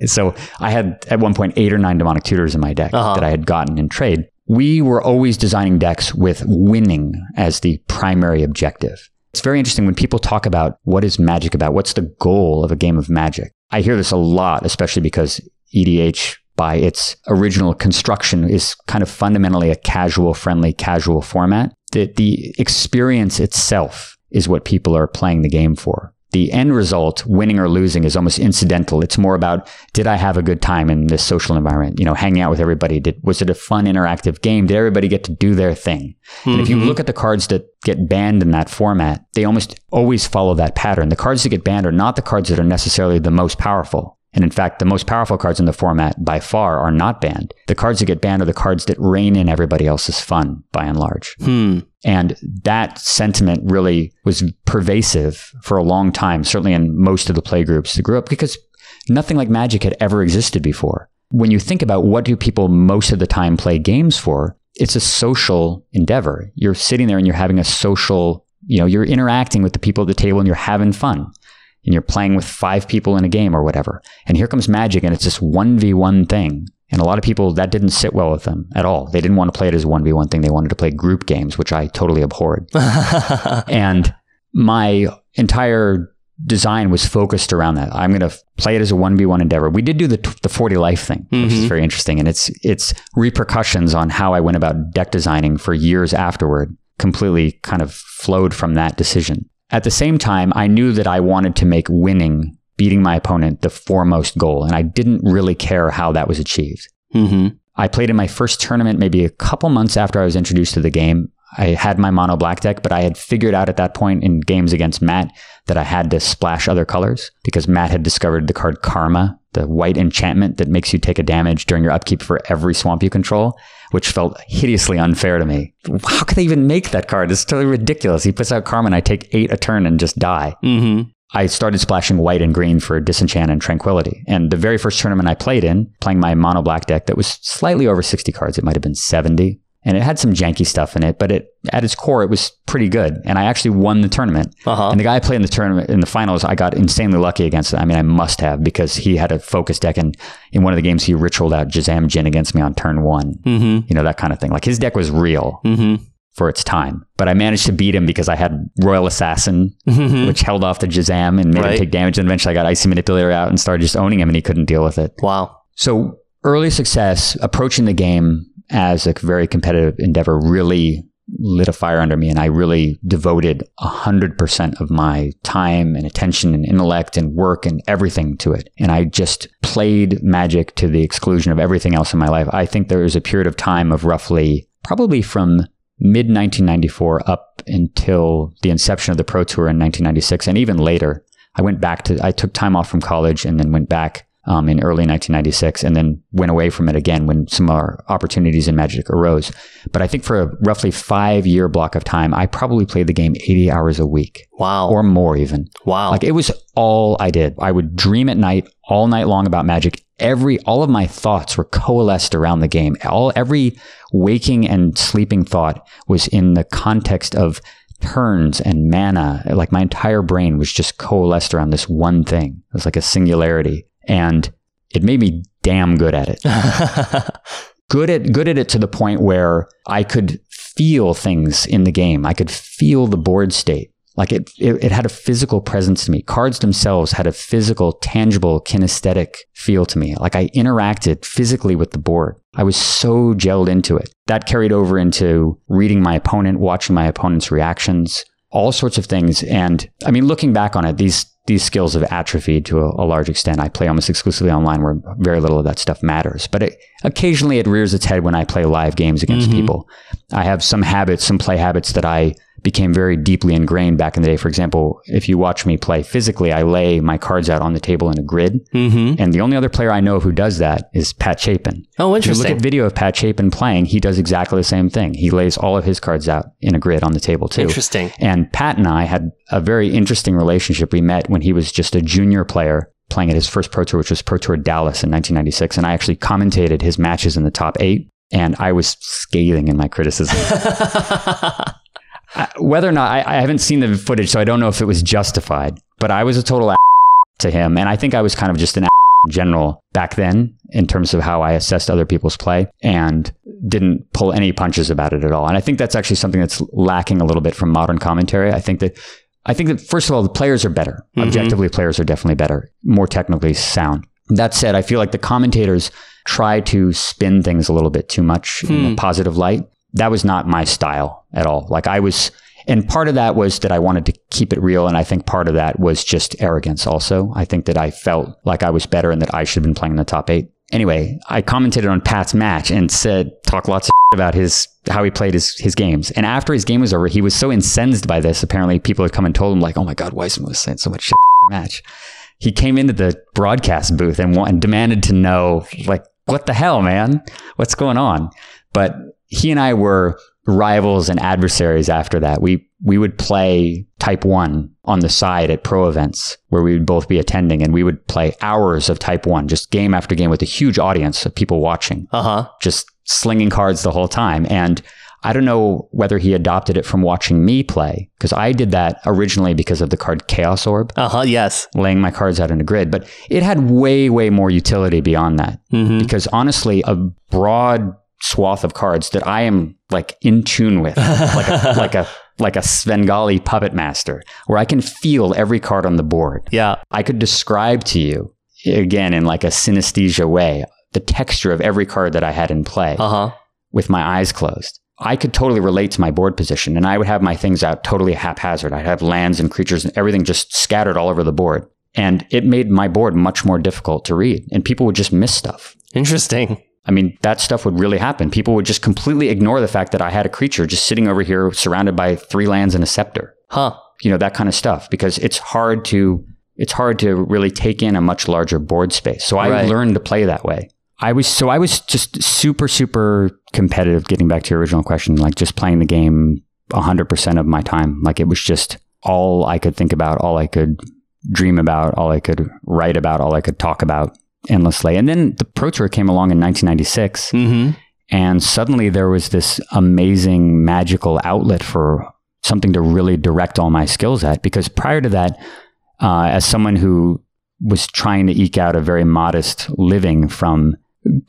S1: *laughs*
S2: so I had at one point eight or nine Demonic Tutors in my deck
S1: Uh-huh.
S2: that I had gotten in trade. We were always designing decks with winning as the primary objective. It's very interesting when people talk about what is magic about, what's the goal of a game of magic. I hear this a lot, especially because EDH, by its original construction, is kind of fundamentally a casual, friendly, casual format. That the experience itself is what people are playing the game for. The end result, winning or losing, is almost incidental. It's more about did I have a good time in this social environment? You know, hanging out with everybody. Did was it a fun, interactive game? Did everybody get to do their thing? And if you
S1: Mhm.
S2: look at the cards that get banned in that format, they almost always follow that pattern. The cards that get banned are not the cards that are necessarily the most powerful. And in fact, the most powerful cards in the format by far are not banned. The cards that get banned are the cards that rein in everybody else's fun by and large.
S1: Hmm.
S2: And that sentiment really was pervasive for a long time, certainly in most of the play groups that grew up, because nothing like magic had ever existed before. When you think about what do people most of the time play games for, it's a social endeavor. You're sitting there and you're having a social, you know, you're interacting with the people at the table and you're having fun. And you're playing with five people in a game or whatever. And here comes magic and it's this 1v1 thing. And a lot of people, that didn't sit well with them at all. They didn't want to play it as a 1v1 thing. They wanted to play group games, which I totally abhorred. *laughs* and my entire design was focused around that. I'm going to play it as a 1v1 endeavor. We did do the, the 40 life thing, which is
S1: Mhm.
S2: very interesting. And it's, it's repercussions on how I went about deck designing for years afterward completely kind of flowed from that decision. At the same time, I knew that I wanted to make winning, beating my opponent, the foremost goal. And I didn't really care how that was achieved.
S1: mm-hmm.
S2: I played in my first tournament maybe a couple months after I was introduced to the game. I had my mono black deck, but I had figured out at that point in games against Matt that I had to splash other colors because Matt had discovered the card Karma, the white enchantment that makes you take a damage during your upkeep for every swamp you control, which felt hideously unfair to me. How could they even make that card? It's totally ridiculous. He puts out Karma, I take eight a turn and just die.
S1: Mm-hmm.
S2: I started splashing white and green for disenchant and tranquility. And the very first tournament I played in, playing my mono black deck that was slightly over 60 cards, it might have been 70. And it had some janky stuff in it, but it at its core it was pretty good. And I actually won the tournament.
S1: Uh-huh.
S2: And the guy I played in the tournament in the finals, I got insanely lucky against it. I mean, I must have because he had a focus deck and in one of the games he ritualed out Juzam Djinn against me on turn one.
S1: Mm-hmm.
S2: You know, that kind of thing. Like his deck was real
S1: Mm-hmm.
S2: for its time. But I managed to beat him because I had Royal Assassin
S1: Mm-hmm.
S2: which held off the Jazam and made
S1: Right.
S2: him take damage. And eventually I got Icy Manipulator out and started just owning him and he couldn't deal with it.
S1: Wow.
S2: So early success, approaching the game as a very competitive endeavor really lit a fire under me. And I really devoted 100% of my time and attention and intellect and work and everything to it. And I just played magic to the exclusion of everything else in my life. I think there was a period of time of roughly, probably from mid 1994 up until the inception of the Pro Tour in 1996 and even later. I went back to, I took time off from college and then went back um, in early 1996 and then went away from it again when some more opportunities in Magic arose. But I think for a roughly five year block of time, I probably played the game 80 hours a week
S1: Wow.
S2: or more even.
S1: wow.
S2: Like it was all I did. I would dream at night all night long about Magic. Every all of my thoughts were coalesced around the game. All every waking and sleeping thought was in the context of turns and mana. Like my entire brain was just coalesced around this one thing. It was like a singularity, and it made me damn good at it. *laughs* good at good at it to the point where I could feel things in the game. I could feel the board state. Like it, it, it had a physical presence to me. Cards themselves had a physical, tangible, kinesthetic feel to me. Like I interacted physically with the board. I was so gelled into it. That carried over into reading my opponent, watching my opponent's reactions, all sorts of things. And I mean, looking back on it, these these skills have atrophied to a, a large extent. I play almost exclusively online where very little of that stuff matters. But it, occasionally it rears its head when I play live games against
S1: Mhm.
S2: people. I have some habits, some play habits that I became very deeply ingrained back in the day. For example, if you watch me play physically, I lay my cards out on the table in a grid.
S1: hmm
S2: And the only other player I know who does that is Pat Chapin.
S1: Oh, interesting.
S2: If you look at video of Pat Chapin playing, he does exactly the same thing. He lays all of his cards out in a grid on the table too.
S1: Interesting.
S2: And Pat and I had a very interesting relationship. We met when he was just a junior player playing at his first Pro Tour, which was Pro Tour Dallas in 1996. And I actually commentated his matches in the top eight. And I was scathing in my criticism. *laughs* Whether or not, I, I haven't seen the footage, so I don't know if it was justified. But I was a total to him. And I think I was kind of just an in general back then in terms of how I assessed other people's play and didn't pull any punches about it at all. And I think that's actually something that's lacking a little bit from modern commentary. I think that I think that first of all, the players are better.
S1: Mhm.
S2: Objectively, players are definitely better, more technically sound. That said, I feel like the commentators try to spin things a little bit too much in
S1: Hmm.
S2: a positive light. That was not my style at all. Like I was, and part of that was that I wanted to keep it real. And I think part of that was just arrogance also. I think that I felt like I was better and that I should have been playing in the top eight. Anyway, I commented on Pat's match and said, talk lots of about his, how he played his, his games. And after his game was over, he was so incensed by this. Apparently people had come and told him like, oh my God, Weissman was saying so much match. He came into the broadcast booth and, and demanded to know like, what the hell, man? What's going on? But he and I were rivals and adversaries after that. We we would play type 1 on the side at pro events where we would both be attending and we would play hours of type 1 just game after game with a huge audience of people watching
S1: Uh huh.
S2: just slinging cards the whole time and I don't know whether he adopted it from watching me play because I did that originally because of the card Chaos Orb,
S1: Uh huh. Yes.
S2: laying my cards out in a grid, but it had way way more utility beyond that
S1: hmm
S2: because honestly, a broad swath of cards that I am like in tune with, like a, *laughs* like a like a Svengali puppet master, where I can feel every card on the board.
S1: Yeah.
S2: I could describe to you again in like a synesthesia way the texture of every card that I had in play
S1: Uh huh.
S2: with my eyes closed. I could totally relate to my board position, and I would have my things out totally haphazard. I'd have lands and creatures and everything just scattered all over the board. And it made my board much more difficult to read, and people would just miss stuff.
S1: Interesting.
S2: I mean, that stuff would really happen. People would just completely ignore the fact that I had a creature just sitting over here surrounded by three lands and a scepter.
S1: Huh.
S2: You know, that kind of stuff because it's hard to it's hard to really take in a much larger board space. So I
S1: Right.
S2: learned to play that way. I was so I was just super super competitive getting back to your original question, like just playing the game 100% of my time. Like it was just all I could think about, all I could dream about, all I could write about, all I could talk about endlessly. And then the Pro Tour came along in 1996,
S1: hmm
S2: and suddenly there was this amazing magical outlet for something to really direct all my skills at. Because prior to that, uh, as someone who was trying to eke out a very modest living from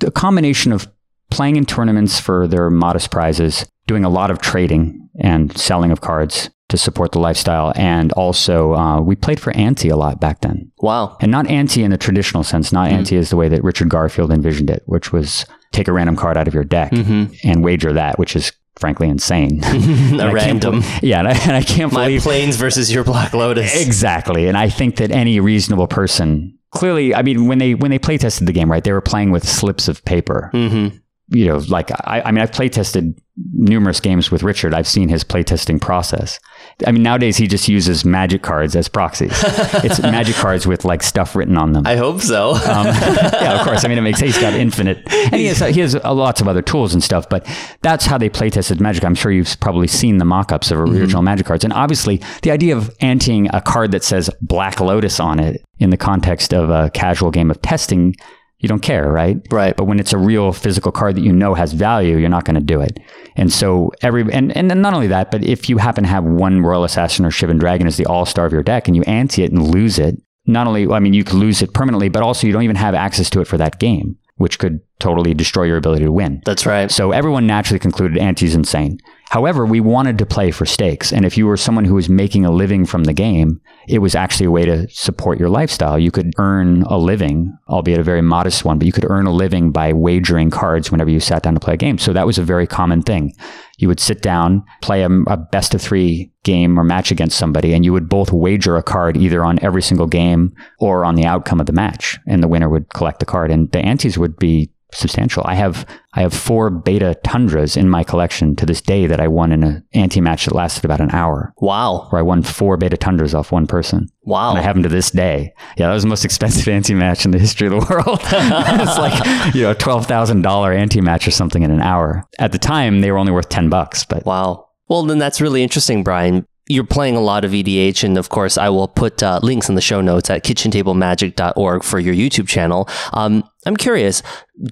S2: a combination of playing in tournaments for their modest prizes, doing a lot of trading and selling of cards to support the lifestyle, and also uh, we played for Ante a lot back then
S1: Wow.
S2: and not Ante in the traditional sense. Not ante is the way that Richard Garfield envisioned it, which was take a random card out of your deck
S1: hmm
S2: and wager that, which is frankly insane. *laughs*
S1: A random.
S2: yeah, and I, and I can't
S1: My
S2: believe
S1: planes versus your Black Lotus.
S2: exactly. And I think that any reasonable person clearly, I mean, when they when they play tested the game, right, they were playing with slips of paper.
S1: hmm
S2: You know, like I, I mean, I've play tested numerous games with Richard. I've seen his play testing process, I mean, nowadays he just uses magic cards as proxies. *laughs* it's magic cards with like stuff written on them.
S1: I hope so. um, *laughs*
S2: yeah, of course. I mean, it makes sense. he's got infinite, and he has he has uh, lots of other tools and stuff. But that's how they play tested Magic. I'm sure you've probably seen the mock-ups of original mm-hmm. Magic cards, and obviously the idea of anteing a card that says Black Lotus on it in the context of a casual game of testing you don't care, right?
S1: Right.
S2: But when it's a real physical card that you know has value, you're not going to do it. And so every and and not only that, but if you happen to have one Royal Assassin or Shivan Dragon as the all star of your deck, and you ante it and lose it, not only I mean you could lose it permanently, but also you don't even have access to it for that game, which could totally destroy your ability to win.
S1: That's right.
S2: So everyone naturally concluded Ante's insane. However, we wanted to play for stakes. And if you were someone who was making a living from the game, it was actually a way to support your lifestyle. You could earn a living, albeit a very modest one, but you could earn a living by wagering cards whenever you sat down to play a game. So that was a very common thing. You would sit down, play a, a best of three game or match against somebody, and you would both wager a card either on every single game or on the outcome of the match. And the winner would collect the card. And the antes would be substantial. I have I have four beta tundras in my collection to this day that I won in an ante match that lasted about an hour.
S1: Wow.
S2: Where I won four beta tundras off one person.
S1: Wow.
S2: And I have them to this day. Yeah, that was the most expensive *laughs* ante match in the history of the world. *laughs* it's like, you know, a $12,000 ante match or something in an hour. At the time, they were only worth 10 bucks, but
S1: Wow. Well, then that's really interesting, Brian you're playing a lot of EDH, and of course, I will put uh, links in the show notes at kitchentablemagic.org for your YouTube channel. Um, I'm curious,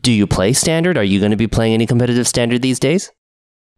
S1: do you play standard? Are you going to be playing any competitive standard these days?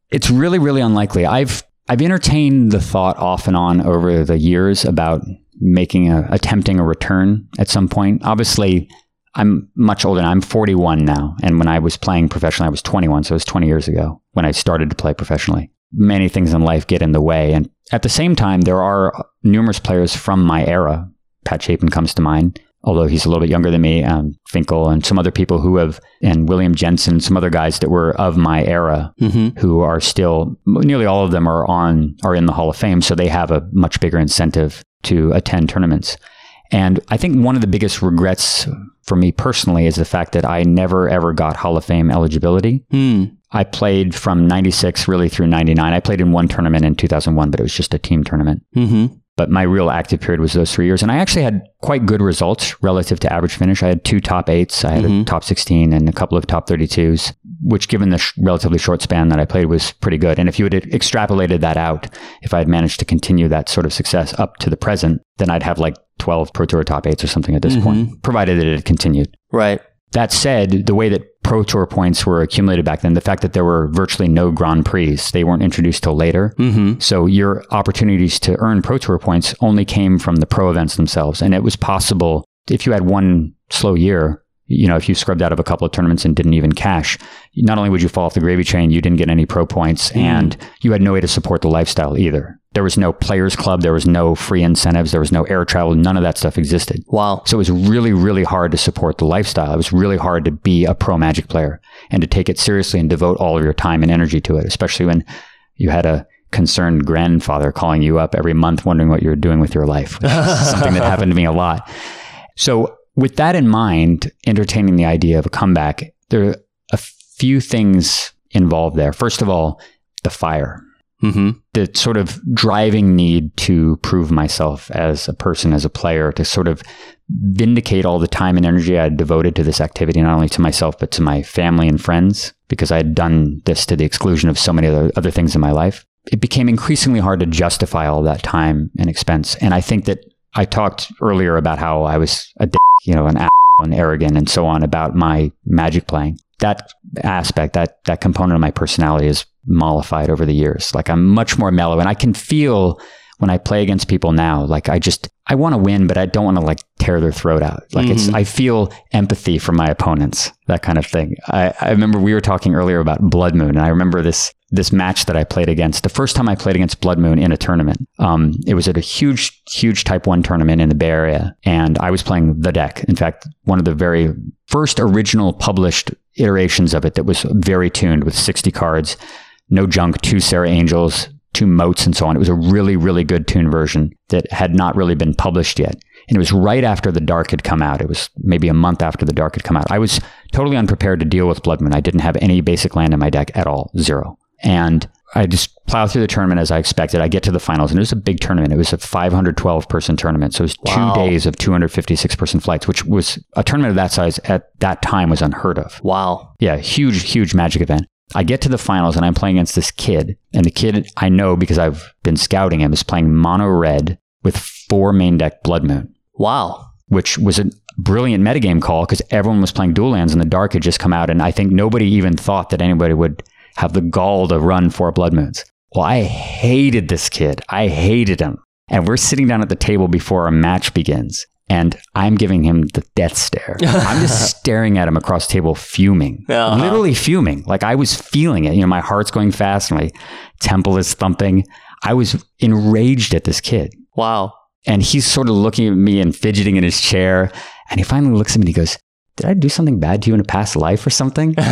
S2: It's really, really unlikely. I've I've entertained the thought off and on over the years about making a attempting a return at some point. Obviously, I'm much older. Now. I'm 41 now, and when I was playing professionally, I was 21, so it was 20 years ago when I started to play professionally. Many things in life get in the way, and at the same time, there are numerous players from my era. Pat Chapin comes to mind, although he's a little bit younger than me, um, Finkel and some other people who have, and William Jensen, some other guys that were of my era mm-hmm. who are still, nearly all of them are on, are in the Hall of Fame. So they have a much bigger incentive to attend tournaments. And I think one of the biggest regrets for me personally is the fact that I never ever got Hall of Fame eligibility. Mm. I played from 96 really through 99. I played in one tournament in 2001, but it was just a team tournament. Mm-hmm. But my real active period was those three years. And I actually had quite good results relative to average finish. I had two top eights, I had mm-hmm. a top 16, and a couple of top 32s, which, given the sh- relatively short span that I played, was pretty good. And if you had extrapolated that out, if I had managed to continue that sort of success up to the present, then I'd have like 12 Pro Tour top eights or something at this mm-hmm. point, provided that it had continued.
S1: Right.
S2: That said, the way that Pro Tour points were accumulated back then, the fact that there were virtually no Grand Prix, they weren't introduced till later. Mm-hmm. So your opportunities to earn Pro Tour points only came from the pro events themselves. And it was possible if you had one slow year, you know, if you scrubbed out of a couple of tournaments and didn't even cash, not only would you fall off the gravy train, you didn't get any pro points mm. and you had no way to support the lifestyle either. There was no players club. There was no free incentives. There was no air travel. None of that stuff existed.
S1: Wow.
S2: So it was really, really hard to support the lifestyle. It was really hard to be a pro magic player and to take it seriously and devote all of your time and energy to it, especially when you had a concerned grandfather calling you up every month wondering what you were doing with your life, *laughs* something that happened to me a lot. So with that in mind, entertaining the idea of a comeback, there are a few things involved there. First of all, the fire. Mm-hmm. The sort of driving need to prove myself as a person, as a player, to sort of vindicate all the time and energy I had devoted to this activity, not only to myself, but to my family and friends, because I had done this to the exclusion of so many other, other things in my life. It became increasingly hard to justify all that time and expense. And I think that I talked earlier about how I was a, dick, you know, an and arrogant and so on about my magic playing. That aspect, that that component of my personality is mollified over the years. Like I'm much more mellow and I can feel when I play against people now, like I just I want to win, but I don't want to like tear their throat out. Like mm-hmm. it's I feel empathy for my opponents, that kind of thing. I, I remember we were talking earlier about Blood Moon, and I remember this this match that I played against. The first time I played against Blood Moon in a tournament, um, it was at a huge, huge Type One tournament in the Bay Area, and I was playing the deck. In fact, one of the very first original published iterations of it that was very tuned with sixty cards no junk, two Serra Angels, two moats, and so on. It was a really, really good tune version that had not really been published yet. And it was right after the Dark had come out. It was maybe a month after the Dark had come out. I was totally unprepared to deal with Blood Moon. I didn't have any basic land in my deck at all, zero. And I just plow through the tournament as I expected. I get to the finals, and it was a big tournament. It was a 512 person tournament. So it was
S1: Wow.
S2: two days of 256 person flights, which was a tournament of that size at that time was unheard of.
S1: Wow.
S2: Yeah, huge, huge magic event. I get to the finals and I'm playing against this kid. And the kid I know because I've been scouting him is playing mono red with four main deck Blood Moon,
S1: Wow.
S2: which was a brilliant metagame call because everyone was playing dual lands and the dark had just come out. And I think nobody even thought that anybody would have the gall to run four Blood Moons. Well, I hated this kid. I hated him. And we're sitting down at the table before our match begins. And I'm giving him the death stare. *laughs* I'm just staring at him across the table, fuming,
S1: Uh-huh.
S2: literally fuming. Like I was feeling it. You know, my heart's going fast, my temple is thumping. I was enraged at this kid.
S1: Wow.
S2: And he's sort of looking at me and fidgeting in his chair. And he finally looks at me and he goes, Did I do something bad to you in a past life or something? *laughs*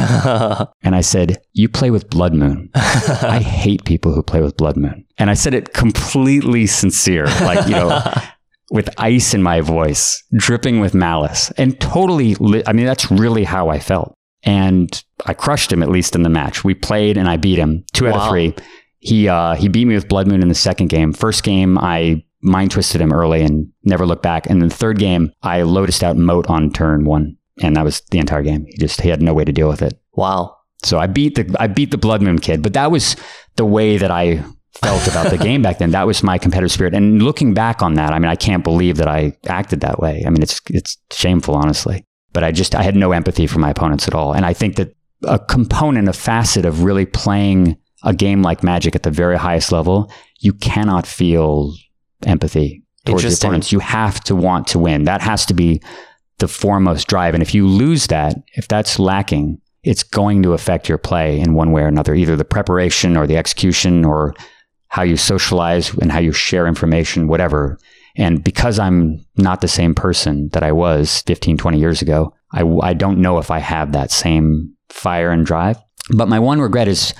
S2: And I said, You play with Blood Moon. *laughs* I hate people who play with Blood Moon. And I said it completely sincere, like, you know, with ice in my voice, dripping with malice, and totally, li- I mean, that's really how I felt. And I crushed him, at least in the match. We played and I beat him two out of three. He, uh, he beat me with Blood Moon in the second game. First game, I mind twisted him early and never looked back. And in the third game, I lotused out Moat on turn one. And that was the entire game. He just, he had no way to deal with it.
S1: wow.
S2: So I beat the I beat the Blood Moon kid, but that was the way that I felt about the game back then. That was my competitive spirit. And looking back on that, I mean, I can't believe that I acted that way. I mean, it's it's shameful, honestly. But I just I had no empathy for my opponents at all. And I think that a component, a facet of really playing a game like Magic at the very highest level, you cannot feel empathy towards your opponents. You have to want to win. That has to be the foremost drive. And if you lose that, if that's lacking, it's going to affect your play in one way or another, either the preparation or the execution or how you socialize and how you share information, whatever. And because I'm not the same person that I was 15, 20 years ago, I, I don't know if I have that same fire and drive. But my one regret is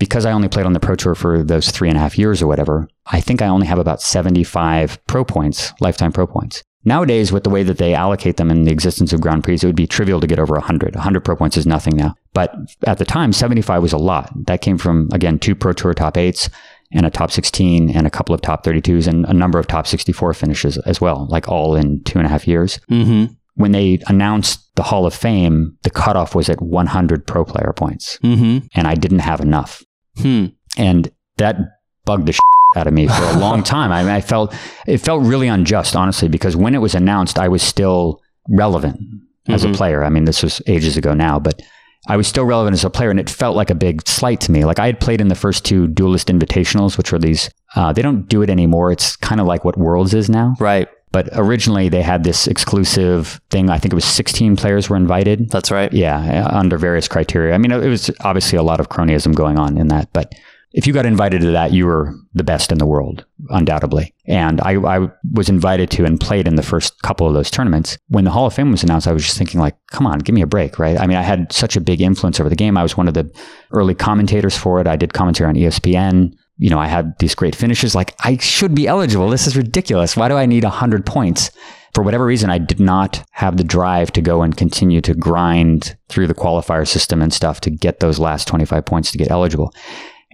S2: because I only played on the Pro Tour for those three and a half years or whatever, I think I only have about 75 pro points, lifetime pro points. Nowadays, with the way that they allocate them in the existence of Grand Prix, it would be trivial to get over 100. 100 pro points is nothing now. But at the time, 75 was a lot. That came from, again, two Pro Tour top eights and a top 16 and a couple of top 32s and a number of top 64 finishes as well, like all in two and a half years.
S1: Mm-hmm.
S2: When they announced the Hall of Fame, the cutoff was at 100 pro player points,
S1: Mm-hmm.
S2: and I didn't have enough.
S1: Hmm.
S2: And that bugged the *laughs* out of me for a long *laughs* time. I, mean, I felt it felt really unjust, honestly, because when it was announced, I was still relevant as a
S1: Mhm.
S2: player. I mean, this was ages ago now, but I was still relevant as a player, and it felt like a big slight to me. Like I had played in the first two Duelist Invitationals, which were these. Uh, they don't do it anymore. It's kind of like what Worlds is now.
S1: Right.
S2: But originally, they had this exclusive thing. I think it was 16 players were invited.
S1: That's right.
S2: Yeah, under various criteria. I mean, it was obviously a lot of cronyism going on in that, but if you got invited to that, you were the best in the world, undoubtedly. And I, I was invited to and played in the first couple of those tournaments. When the Hall of Fame was announced, I was just thinking, like, come on, give me a break, right? I mean, I had such a big influence over the game. I was one of the early commentators for it. I did commentary on ESPN. You know, I had these great finishes. Like, I should be eligible. This is ridiculous. Why do I need 100 points? for whatever reason, I did not have the drive to go and continue to grind through the qualifier system and stuff to get those last 25 points to get eligible.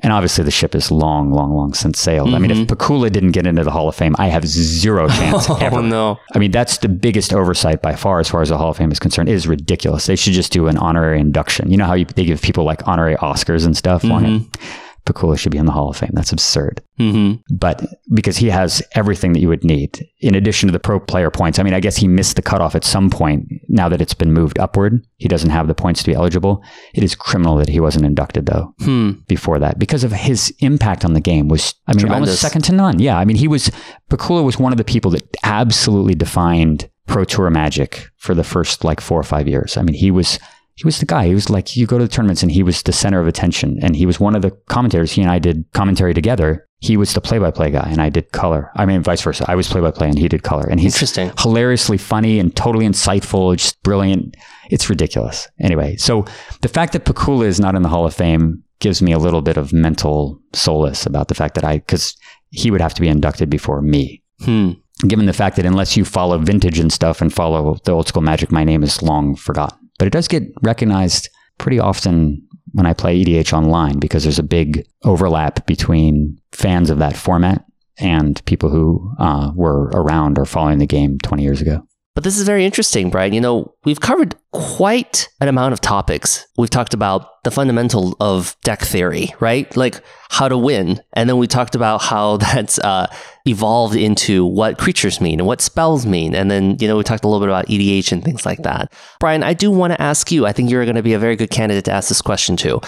S2: And obviously, the ship is long, long, long since sailed. I mean, if mm-hmm. Pikula didn't get into the Hall of Fame, I have zero chance *laughs*
S1: Oh
S2: ever.
S1: no.
S2: I mean, that's the biggest oversight by far as far as the Hall of Fame is concerned. It is ridiculous. They should just do an honorary induction. You know how you, they give people like honorary Oscars and stuff on it? Mm-hmm. Pikula should be in the Hall of Fame. That's absurd
S1: Mm-hmm.
S2: but because he has everything that you would need in addition to the pro player points. I mean, I guess he missed the cutoff at some point. Now that it's been moved upward, he doesn't have the points to be eligible. It is criminal that he wasn't inducted though
S1: Hmm.
S2: before that because of his impact on the game was, I mean,
S1: Tremendous.
S2: almost second to none. Yeah. I mean, he was, Pikula was one of the people that absolutely defined Pro Tour Magic for the first like four or five years. I mean, he was, he was the guy. He was like, you go to the tournaments and he was the center of attention. And he was one of the commentators. He and I did commentary together. He was the play by play guy and I did color. I mean, vice versa. I was play by play and he did color. And he's
S1: Interesting.
S2: hilariously funny and totally insightful, just brilliant. It's ridiculous. Anyway, so the fact that Pikula is not in the Hall of Fame gives me a little bit of mental solace about the fact that I, because he would have to be inducted before me.
S1: Hmm.
S2: Given the fact that unless you follow vintage and stuff and follow the old school magic, my name is long forgotten. But it does get recognized pretty often when I play EDH online because there's a big overlap between fans of that format and people who uh, were around or following the game 20 years ago.
S1: But this is very interesting, Brian. You know, we've covered quite an amount of topics. We've talked about the fundamental of deck theory, right? Like how to win. And then we talked about how *laughs* that's uh, evolved into what creatures mean and what spells mean. And then, you know, we talked a little bit about EDH and things like that. Brian, I do want to ask you, I think you're going to be a very good candidate to ask this question too.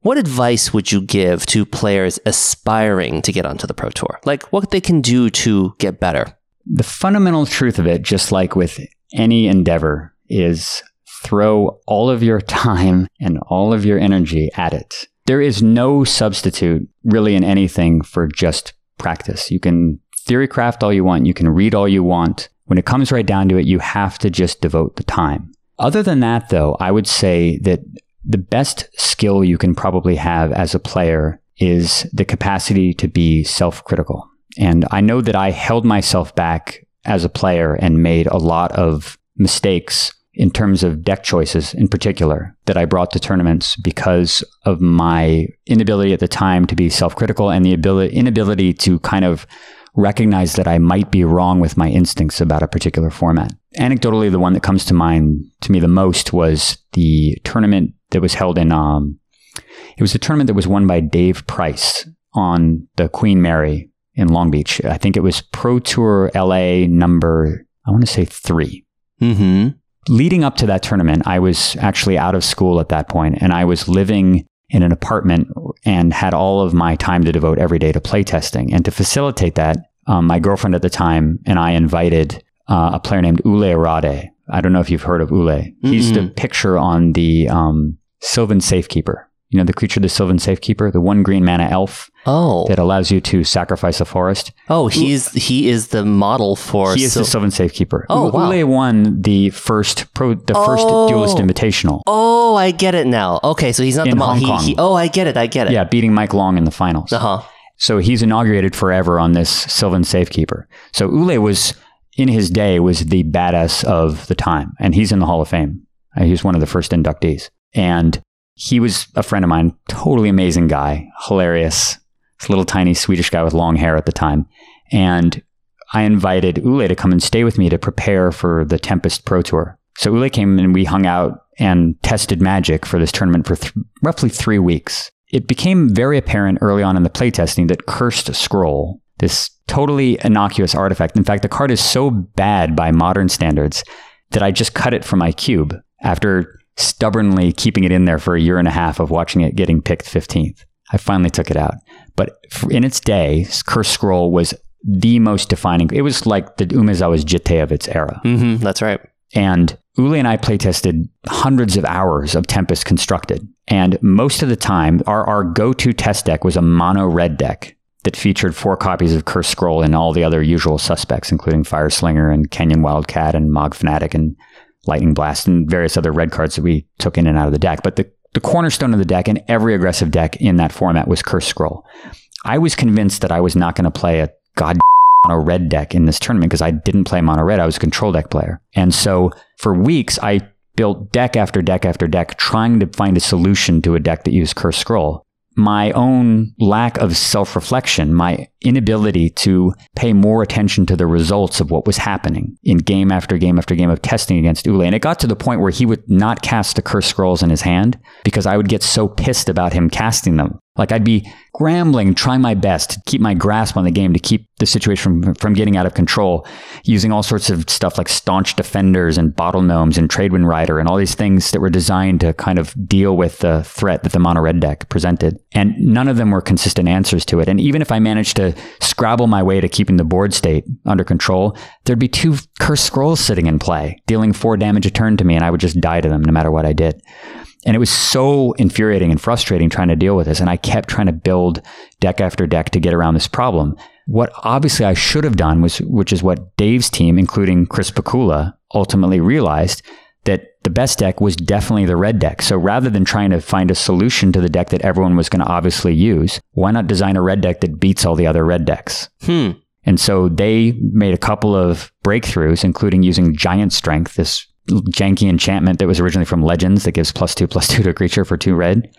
S1: What advice would you give to players aspiring to get onto the Pro Tour? Like what they can do to get better?
S2: The fundamental truth of it, just like with any endeavor, is throw all of your *laughs* time and all of your energy at it. There is no substitute really in anything for just practice. You can theory craft all you want, you can read all you want. When it comes right down to it, you have to just devote the time. Other than that, though, I would say that the best skill you can probably have as a player is the capacity to be self critical. And I know that I held myself back as a player and made a lot of mistakes in terms of deck choices in particular that I brought to tournaments because of my inability at the time to be self critical and the ability, inability to kind of recognize that I might be wrong with my instincts about a particular format. Anecdotally, the one that comes to mind to me the most was the tournament that was held in. Um, it was a tournament that was won by Dave Price on the Queen Mary in Long Beach. I think it was Pro Tour LA number. I want to say 3
S1: Mm-hmm.
S2: Leading up to that tournament, I was actually out of school at that point, and I was living in an apartment and had all of my time to devote every day to playtesting. And to facilitate that, um, my girlfriend at the time and I invited uh, a player named Olle Råde. I don't know if you've heard of Olle. He's the picture on the um, Sylvan Safekeeper. You know, the creature, the Sylvan Safekeeper, the one green mana elf
S1: Oh.
S2: that allows you to sacrifice a forest.
S1: Oh, he's he is the model for
S2: He is
S1: Sil-
S2: the Sylvan Safekeeper.
S1: Oh, wow.
S2: Olle won the first pro, the first
S1: Oh.
S2: Duelist Invitational.
S1: Oh, I get it now. Okay, so he's not the model.
S2: Hong Kong.
S1: he, oh, I get it. I get it.
S2: Yeah, beating Mike Long in the finals.
S1: Uh-huh.
S2: So he's inaugurated forever on this Sylvan Safekeeper. So Olle was in his day was the badass of the time, and he's in the Hall of Fame. Uh, He was one of the first inductees, and he was a friend of mine. Totally amazing guy, hilarious. This little tiny Swedish guy with long hair at the time, and I invited Olle to come and stay with me to prepare for the Tempest Pro Tour. So Olle came and we hung out and tested Magic for this tournament for th- roughly three weeks. It became very apparent early on in the playtesting that Cursed Scroll, this totally innocuous artifact, in fact, the card is so bad by modern standards that I just cut it from my cube after stubbornly keeping it in there for a year and a half of watching it getting picked 15th. I finally took it out. But in its day, Curse Scroll was the most defining. It was like the Umezawa's Jitte of its era.
S1: Mm-hmm. That's right.
S2: And Olle and I playtested hundreds of hours of Tempest constructed. And most of the time, our, our go to test deck was a mono red deck that featured four copies of Curse Scroll and all the other usual suspects, including Fire Slinger and Canyon Wildcat and Mog Fanatic and Lightning Blast and various other red cards that we took in and out of the deck. But the, the cornerstone of the deck and every aggressive deck in that format was Curse Scroll. I was convinced that I was not going to play a god *laughs* mono red deck in this tournament because I didn't play mono red. I was a control deck player. And so for weeks, I built deck after deck after deck trying to find a solution to a deck that used Curse Scroll. My own lack of self reflection, my inability to pay more attention to the results of what was happening in game after game after game of testing against Olle. And it got to the point where he would not cast the Curse Scrolls in his hand because I would get so pissed about him casting them. Like I'd be scrambling, trying my best to keep my grasp on the game, to keep the situation from, from getting out of control, using all sorts of stuff like staunch defenders and bottle gnomes and Tradewind Rider and all these things that were designed to kind of deal with the threat that the mono red deck presented. And none of them were consistent answers to it. And even if I managed to scrabble my way to keeping the board state under control, there'd be two cursed scrolls sitting in play, dealing four damage a turn to me, and I would just die to them no matter what I did. And it was so infuriating and frustrating trying to deal with this. And I kept trying to build deck after deck to get around this problem. What obviously I should have done was, which is what Dave's team, including Chris Pikula, ultimately realized that the best deck was definitely the red deck. So rather than trying to find a solution to the deck that everyone was going to obviously use, why not design a red deck that beats all the other red decks?
S1: Hmm.
S2: And so they made a couple of breakthroughs, including using Giant Strength, this janky enchantment that was originally from Legends that gives plus two plus two to a creature for two red,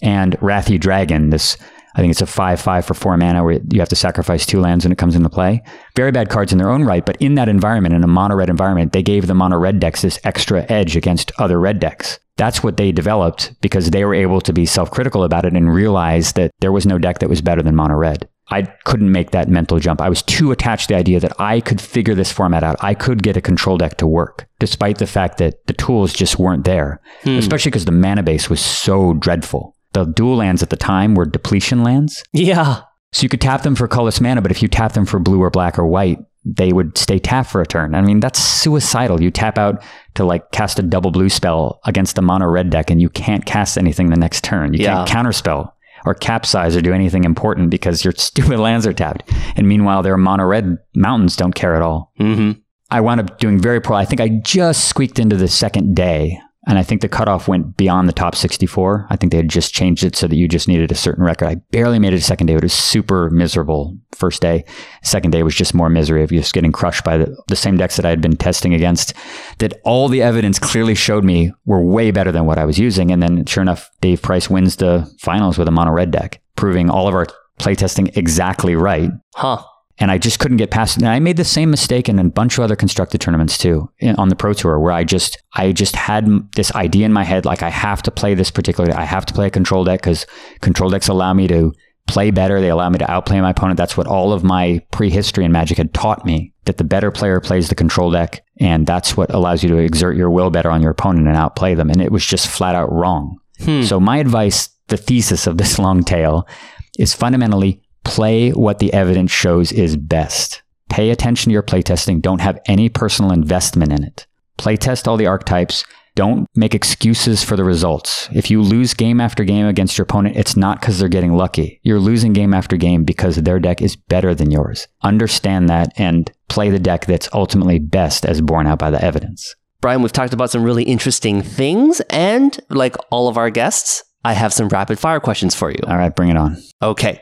S2: and Rathi Dragon. This I think it's a five five for four mana where you have to sacrifice two lands when it comes into play. Very bad cards in their own right, but in that environment, in a mono red environment, they gave the mono red decks this extra edge against other red decks. That's what they developed because they were able to be self critical about it and realize that there was no deck that was better than mono red. I couldn't make that mental jump. I was too attached to the idea that I could figure this format out. I could get a control deck to work, despite the fact that the tools just weren't there, hmm. especially because the mana base was so dreadful. The dual lands at the time were depletion lands.
S1: Yeah.
S2: So you could tap them for colorless mana, but if you tap them for blue or black or white, they would stay tapped for a turn. I mean, that's suicidal. You tap out to like cast a double blue spell against a mono red deck and you can't cast anything the next turn. You yeah. can't counterspell or capsize or do anything important because your *laughs* stupid lands are tapped. And meanwhile, their mono red mountains don't care at all.
S1: Mm-hmm.
S2: I wound up doing very poor. I think I just squeaked into the second day and I think the cutoff went beyond the top 64. I think they had just changed it so that you just needed a certain record. I barely made it a second day. It was super miserable first day. Second day was just more misery of just getting crushed by the, the same decks that I had been testing against that all the evidence clearly showed me were way better than what I was using. And then sure enough, Dave Price wins the finals with a mono red deck, proving all of our playtesting exactly right.
S1: Huh
S2: and I just couldn't get past it. And I made the same mistake in a bunch of other constructed tournaments too on the pro tour where I just I just had this idea in my head like I have to play this particular I have to play a control deck because control decks allow me to play better. They allow me to outplay my opponent. That's what all of my prehistory in Magic had taught me that the better player plays the control deck, and that's what allows you to exert your will better on your opponent and outplay them. And it was just flat out wrong. Hmm. So my advice, the thesis of this *laughs* long tale, is fundamentally Play what the evidence shows is best. Pay attention to your playtesting. Don't have any personal investment in it. Playtest all the archetypes. Don't make excuses for the results. If you lose game after game against your opponent, it's not because they're getting lucky. You're losing game after game because their deck is better than yours. Understand that and play the deck that's ultimately best as borne out by the evidence.
S1: Brian, we've talked about some really interesting things, and like all of our guests, I have some rapid fire questions for you.
S2: All right, bring it on.
S1: Okay.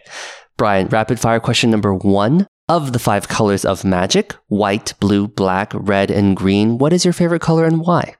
S1: Brian, rapid fire question number one. Of the five colors of magic white, blue, black, red, and green what is your favorite color and why?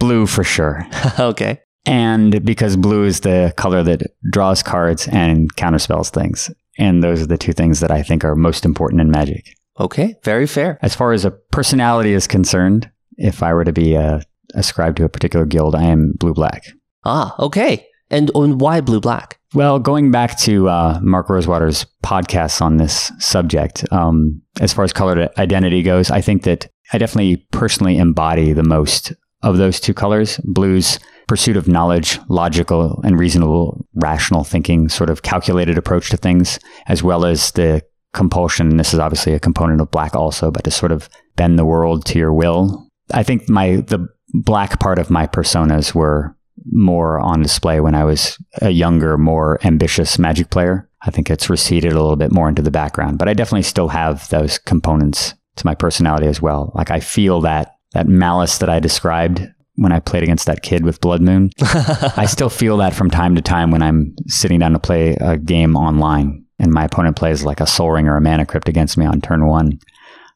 S2: Blue for sure. *laughs*
S1: okay.
S2: And because blue is the color that draws cards and counterspells things. And those are the two things that I think are most important in magic.
S1: Okay, very fair.
S2: As far as a personality is concerned, if I were to be uh, ascribed to a particular guild, I am blue black.
S1: Ah, okay. And, and why blue black?
S2: Well, going back to uh, Mark Rosewater's podcasts on this subject, um, as far as colored identity goes, I think that I definitely personally embody the most of those two colors. Blue's pursuit of knowledge, logical and reasonable, rational thinking, sort of calculated approach to things, as well as the compulsion. This is obviously a component of black also, but to sort of bend the world to your will. I think my the black part of my personas were more on display when I was a younger, more ambitious Magic player. I think it's receded a little bit more into the background, but I definitely still have those components to my personality as well. Like I feel that that malice that I described when I played against that kid with Blood Moon. *laughs* I still feel that from time to time when I'm sitting down to play a game online and my opponent plays like a Sol Ring or a Mana Crypt against me on turn one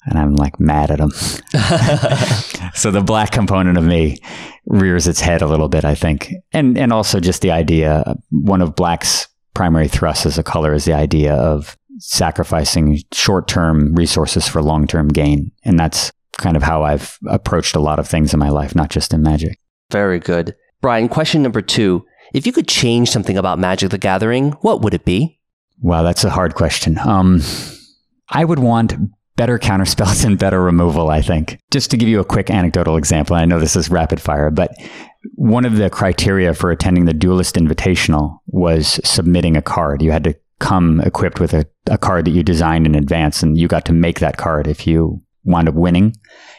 S2: and I'm like mad at him. *laughs* so the black component of me rears its head a little bit, I think. And and also just the idea one of black's primary thrusts as a color is the idea of sacrificing short-term resources for long-term gain. And that's kind of how I've approached a lot of things in my life, not just in magic.
S1: Very good. Brian, question number 2. If you could change something about Magic the Gathering, what would it be?
S2: Wow, that's a hard question. Um, I would want better counterspells *laughs* and better removal, I think. Just to give you a quick anecdotal example, I know this is rapid fire, but one of the criteria for attending the Duelist Invitational was submitting a card. You had to come equipped with a, a card that you designed in advance, and you got to make that card if you wound up winning.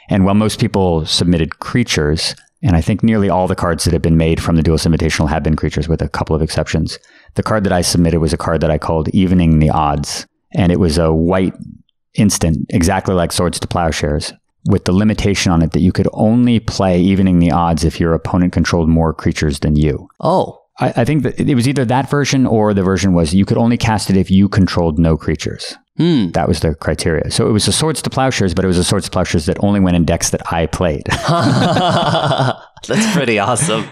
S2: And while most people submitted creatures, and I think nearly all the cards that have been made from the Duelist Invitational have been creatures with a couple of exceptions. The card that I submitted was a card that I called Evening the Odds. And it was a white instant, exactly like Swords to Plowshares, with the limitation on it that you could only play evening the odds if your opponent controlled more creatures than you.
S1: Oh.
S2: I, I think that it was either that version or the version was you could only cast it if you controlled no creatures.
S1: Hmm.
S2: That was the criteria. So it was a swords to plowshares, but it was a swords to plowshares that only went in decks that I played. *laughs*
S1: That's pretty awesome.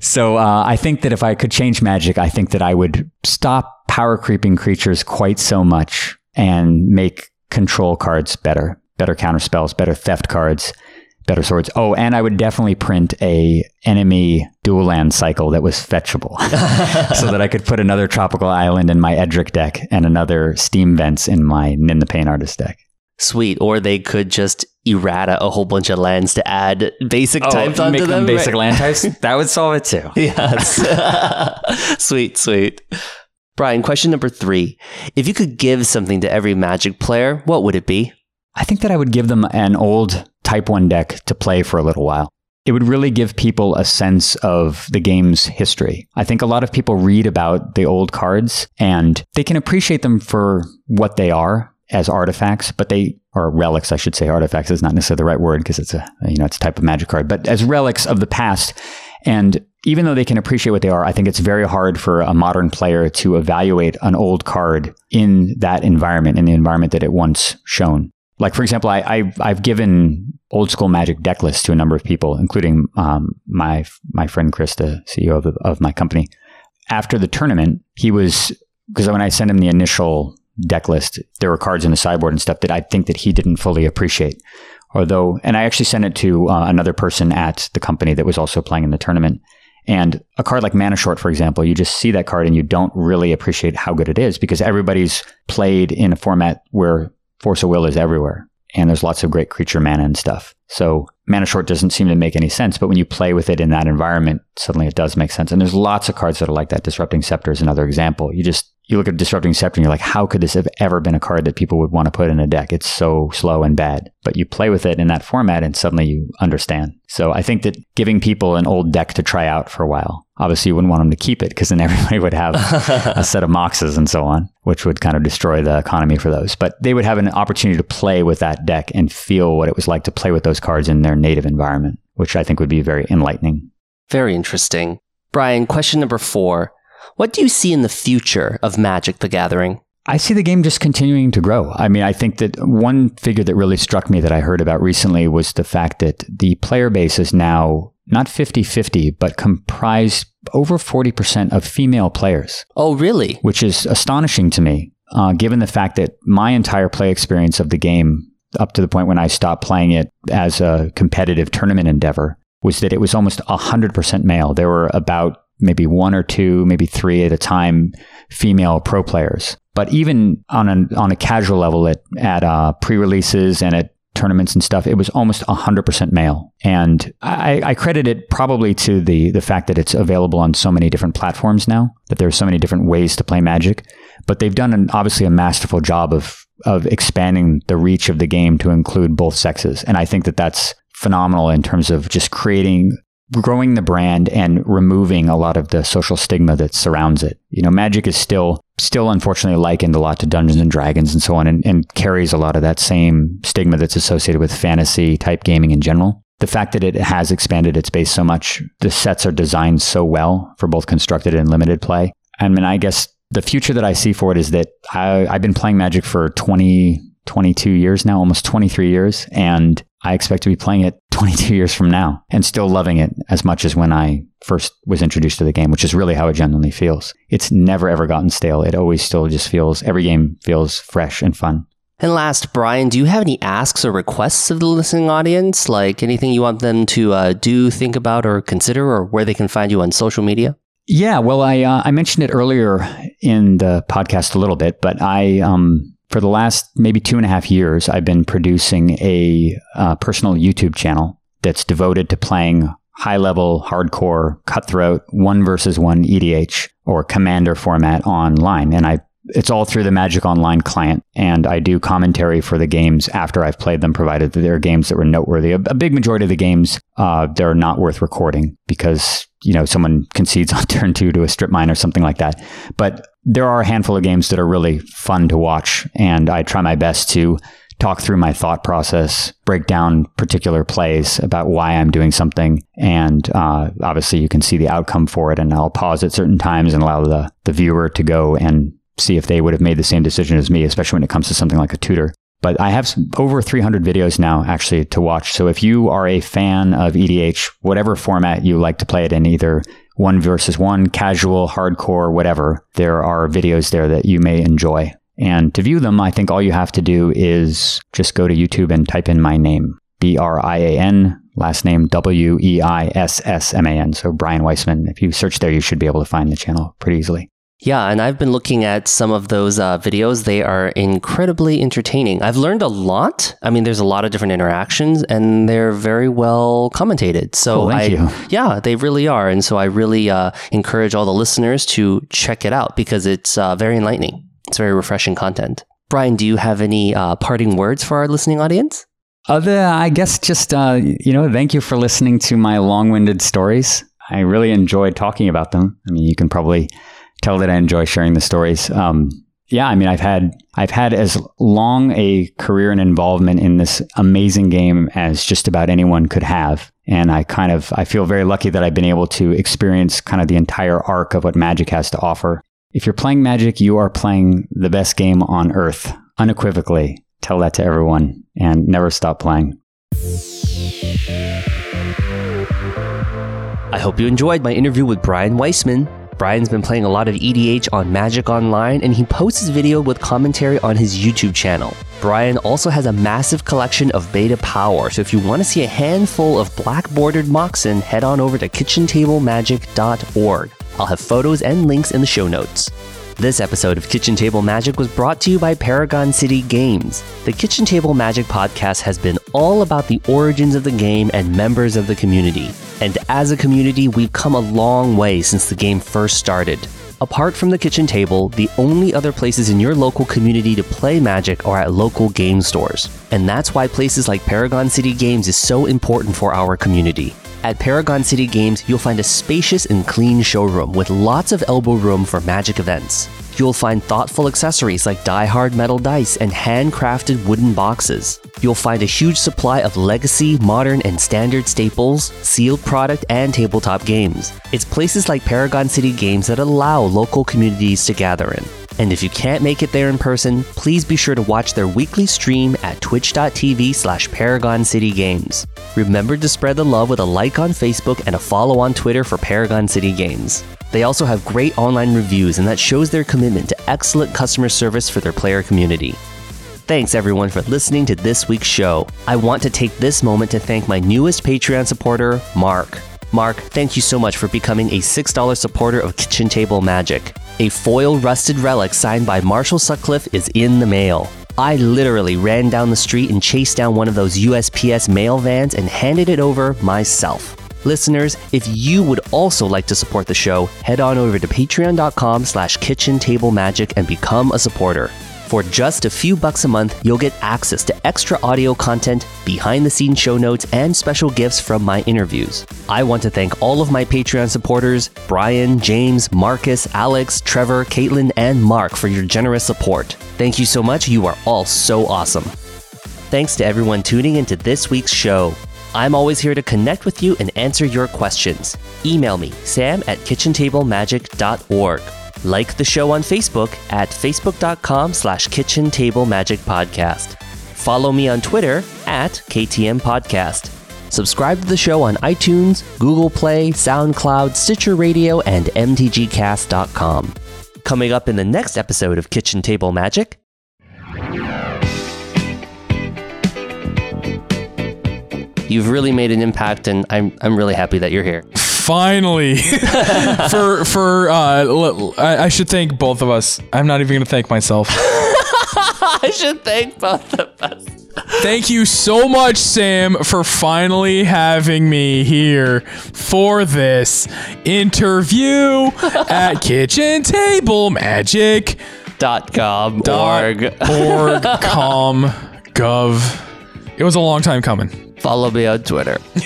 S2: so uh, I think that if I could change magic, I think that I would stop power creeping creatures quite so much and make control cards better, better counter spells, better theft cards, better swords. Oh, and I would definitely print a enemy dual land cycle that was fetchable, *laughs* so that I could put another tropical island in my Edric deck and another steam vents in my Nin the Pain Artist deck.
S1: Sweet. Or they could just errata a whole bunch of lands to add basic types
S2: Oh, make
S1: onto
S2: them
S1: them.
S2: basic
S1: right?
S2: land types. *laughs* That would solve it too.
S1: Yes. *laughs* sweet, sweet. Brian, question number three. If you could give something to every Magic player, what would it be?
S2: I think that I would give them an old Type 1 deck to play for a little while. It would really give people a sense of the game's history. I think a lot of people read about the old cards and they can appreciate them for what they are as artifacts, but they or relics, I should say. Artifacts is not necessarily the right word because it's a you know it's a type of magic card, but as relics of the past. And even though they can appreciate what they are, I think it's very hard for a modern player to evaluate an old card in that environment, in the environment that it once shown. Like for example, I, I I've given old school Magic deck lists to a number of people, including um, my my friend Chris, the CEO of, of my company. After the tournament, he was because when I sent him the initial deck list, there were cards in the sideboard and stuff that I think that he didn't fully appreciate. Although, and I actually sent it to uh, another person at the company that was also playing in the tournament. And a card like Mana Short, for example, you just see that card and you don't really appreciate how good it is because everybody's played in a format where Force of Will is everywhere. And there's lots of great creature mana and stuff. So Mana Short doesn't seem to make any sense, but when you play with it in that environment, suddenly it does make sense. And there's lots of cards that are like that. Disrupting Scepter is another example. You just you look at Disrupting Scepter and you're like, how could this have ever been a card that people would want to put in a deck? It's so slow and bad. But you play with it in that format and suddenly you understand. So I think that giving people an old deck to try out for a while, obviously you wouldn't want them to keep it because then *laughs* everybody would have a set of moxes and so on, which would kind of destroy the economy for those. But they would have an opportunity to play with that deck and feel what it was like to play with those cards in their native environment, which I think would be very enlightening.
S1: Very interesting. Brian, question number four. What do you see in the future of Magic the Gathering?
S2: I see the game just continuing to grow. I mean, I think that one figure that really struck me that I heard about recently was the fact that the player base is now not 50 50, but comprised over 40% of female players,
S1: Oh, really?
S2: which is astonishing to me, uh, given the fact that my entire play experience of the game, up to the point when I stopped playing it as a competitive tournament endeavor, was that it was almost 100% male. There were about maybe one or two, maybe three at a time female pro players. But even on a, on a casual level at, at uh, pre releases and at tournaments and stuff, it was almost 100% male. And I, I credit it probably to the, the fact that it's available on so many different platforms now, that there are so many different ways to play Magic. But they've done an, obviously a masterful job of, of expanding the reach of the game to include both sexes. And I think that that's phenomenal in terms of just creating growing the brand and removing a lot of the social stigma that surrounds it. You know, Magic is still still unfortunately likened a lot to Dungeons and Dragons and so on and, and carries a lot of that same stigma that's associated with fantasy type gaming in general. The fact that it has expanded its base so much, the sets are designed so well for both constructed and limited play. I mean, I guess the future that I see for it is that I, I've been playing Magic for 20, 22 years now, almost 23 years. And I expect to be playing it *laughs* 22 years from now and still loving it as much as when I first was introduced to the game, which is really how it genuinely feels. It's never ever gotten stale. It always still just feels, every game feels fresh and fun.
S1: And last, Brian, do you have any asks or requests of the listening audience? Like anything you want them to uh, do, think about, or consider, or where they can find you on social media?
S2: Yeah, well, I uh, I mentioned it earlier in the podcast a little bit, but I um, for the last maybe two and a half years, I've been producing a uh, personal YouTube channel that's devoted to playing high level, hardcore, cutthroat, one versus one EDH or commander format online. And I it's all through the Magic Online client, and I do commentary for the games after I've played them, provided that there are games that were noteworthy. A, a big majority of the games, uh, they're not worth recording because you know someone concedes *laughs* on turn two to a strip mine or something like that. But there are a handful of games that are really fun to watch, and I try my best to talk through my thought process, break down particular plays about why I'm doing something, and uh, obviously you can see the outcome for it. And I'll pause at certain times and allow the the viewer to go and see if they would have made the same decision as me, especially when it comes to something like a tutor. But I have over 300 videos now actually to watch. So if you are a fan of EDH, whatever format you like to play it in, either one versus one, casual, hardcore, whatever, there are videos there that you may enjoy. And to view them, I think all you have to do is just go to YouTube and type in my name, B R I A N, last name W E I S S M A N. So Brian Weissman. If you search there, you should be able to find the channel pretty easily.
S1: Yeah, and I've been looking at some of those uh, videos. They are incredibly entertaining. I've learned a lot. I mean, there's a lot of different interactions, and they're very well commentated. So,
S2: oh, thank
S1: I,
S2: you.
S1: yeah, they really are. And so, I really uh, encourage all the listeners to check it out because it's uh, very enlightening. It's very refreshing content. Brian, do you have any uh, parting words for our listening audience?
S2: Other, I guess, just uh, you know, thank you for listening to my long-winded stories. I really enjoyed talking about them. I mean, you can probably tell that I enjoy sharing the stories. Um, yeah, I mean, I've had I've had as long a career and involvement in this amazing game as just about anyone could have, and I kind of I feel very lucky that I've been able to experience kind of the entire arc of what Magic has to offer. If you're playing Magic, you are playing the best game on earth, unequivocally. Tell that to everyone, and never stop playing.
S1: I hope you enjoyed my interview with Brian Weissman. Brian's been playing a lot of EDH on Magic Online, and he posts his video with commentary on his YouTube channel. Brian also has a massive collection of beta power, so if you want to see a handful of black bordered Moxen, head on over to kitchentablemagic.org. I'll have photos and links in the show notes. This episode of Kitchen Table Magic was brought to you by Paragon City Games. The Kitchen Table Magic podcast has been all about the origins of the game and members of the community. And as a community, we've come a long way since the game first started. Apart from the kitchen table, the only other places in your local community to play Magic are at local game stores. And that's why places like Paragon City Games is so important for our community. At Paragon City Games, you'll find a spacious and clean showroom with lots of elbow room for Magic events. You'll find thoughtful accessories like die-hard metal dice and handcrafted wooden boxes. You'll find a huge supply of legacy, modern, and standard staples, sealed product, and tabletop games. It's places like Paragon City Games that allow local communities to gather in. And if you can't make it there in person, please be sure to watch their weekly stream at twitch.tv slash Paragon City Games. Remember to spread the love with a like on Facebook and a follow on Twitter for Paragon City Games. They also have great online reviews, and that shows their commitment to excellent customer service for their player community. Thanks everyone for listening to this week's show. I want to take this moment to thank my newest Patreon supporter, Mark. Mark, thank you so much for becoming a $6 supporter of Kitchen Table Magic. A foil rusted relic signed by Marshall Sutcliffe is in the mail. I literally ran down the street and chased down one of those USPS mail vans and handed it over myself. Listeners, if you would also like to support the show, head on over to patreon.com slash kitchen table magic and become a supporter. For just a few bucks a month, you'll get access to extra audio content, behind the scenes show notes, and special gifts from my interviews. I want to thank all of my Patreon supporters Brian, James, Marcus, Alex, Trevor, Caitlin, and Mark for your generous support. Thank you so much. You are all so awesome. Thanks to everyone tuning into this week's show. I'm always here to connect with you and answer your questions. Email me, sam at kitchentablemagic.org. Like the show on Facebook at facebook.com slash kitchen table magic podcast. Follow me on Twitter at KTM Podcast. Subscribe to the show on iTunes, Google Play, SoundCloud, Stitcher Radio, and MTGcast.com. Coming up in the next episode of Kitchen Table Magic, You've really made an impact, and I'm I'm really happy that you're here.
S3: Finally, *laughs* for for uh, l- I, I should thank both of us. I'm not even gonna thank myself. *laughs*
S1: I should thank both of us.
S3: Thank you so much, Sam, for finally having me here for this interview *laughs* at Kitchen Table Magic
S1: Dot com
S3: dot
S1: org.
S3: org com gov. It was a long time coming.
S1: Follow me on Twitter. *laughs*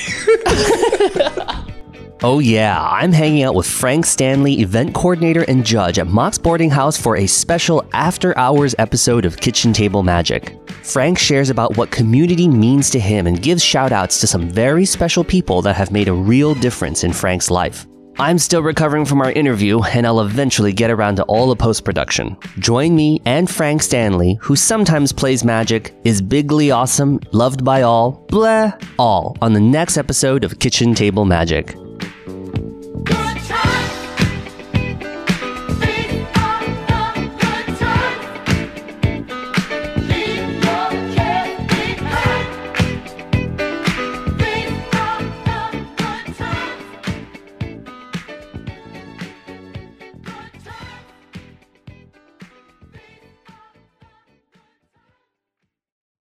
S1: oh, yeah, I'm hanging out with Frank Stanley, event coordinator and judge at Mox Boarding House for a special after hours episode of Kitchen Table Magic. Frank shares about what community means to him and gives shout outs to some very special people that have made a real difference in Frank's life. I'm still recovering from our interview, and I'll eventually get around to all the post production. Join me and Frank Stanley, who sometimes plays magic, is bigly awesome, loved by all, blah, all, on the next episode of Kitchen Table Magic.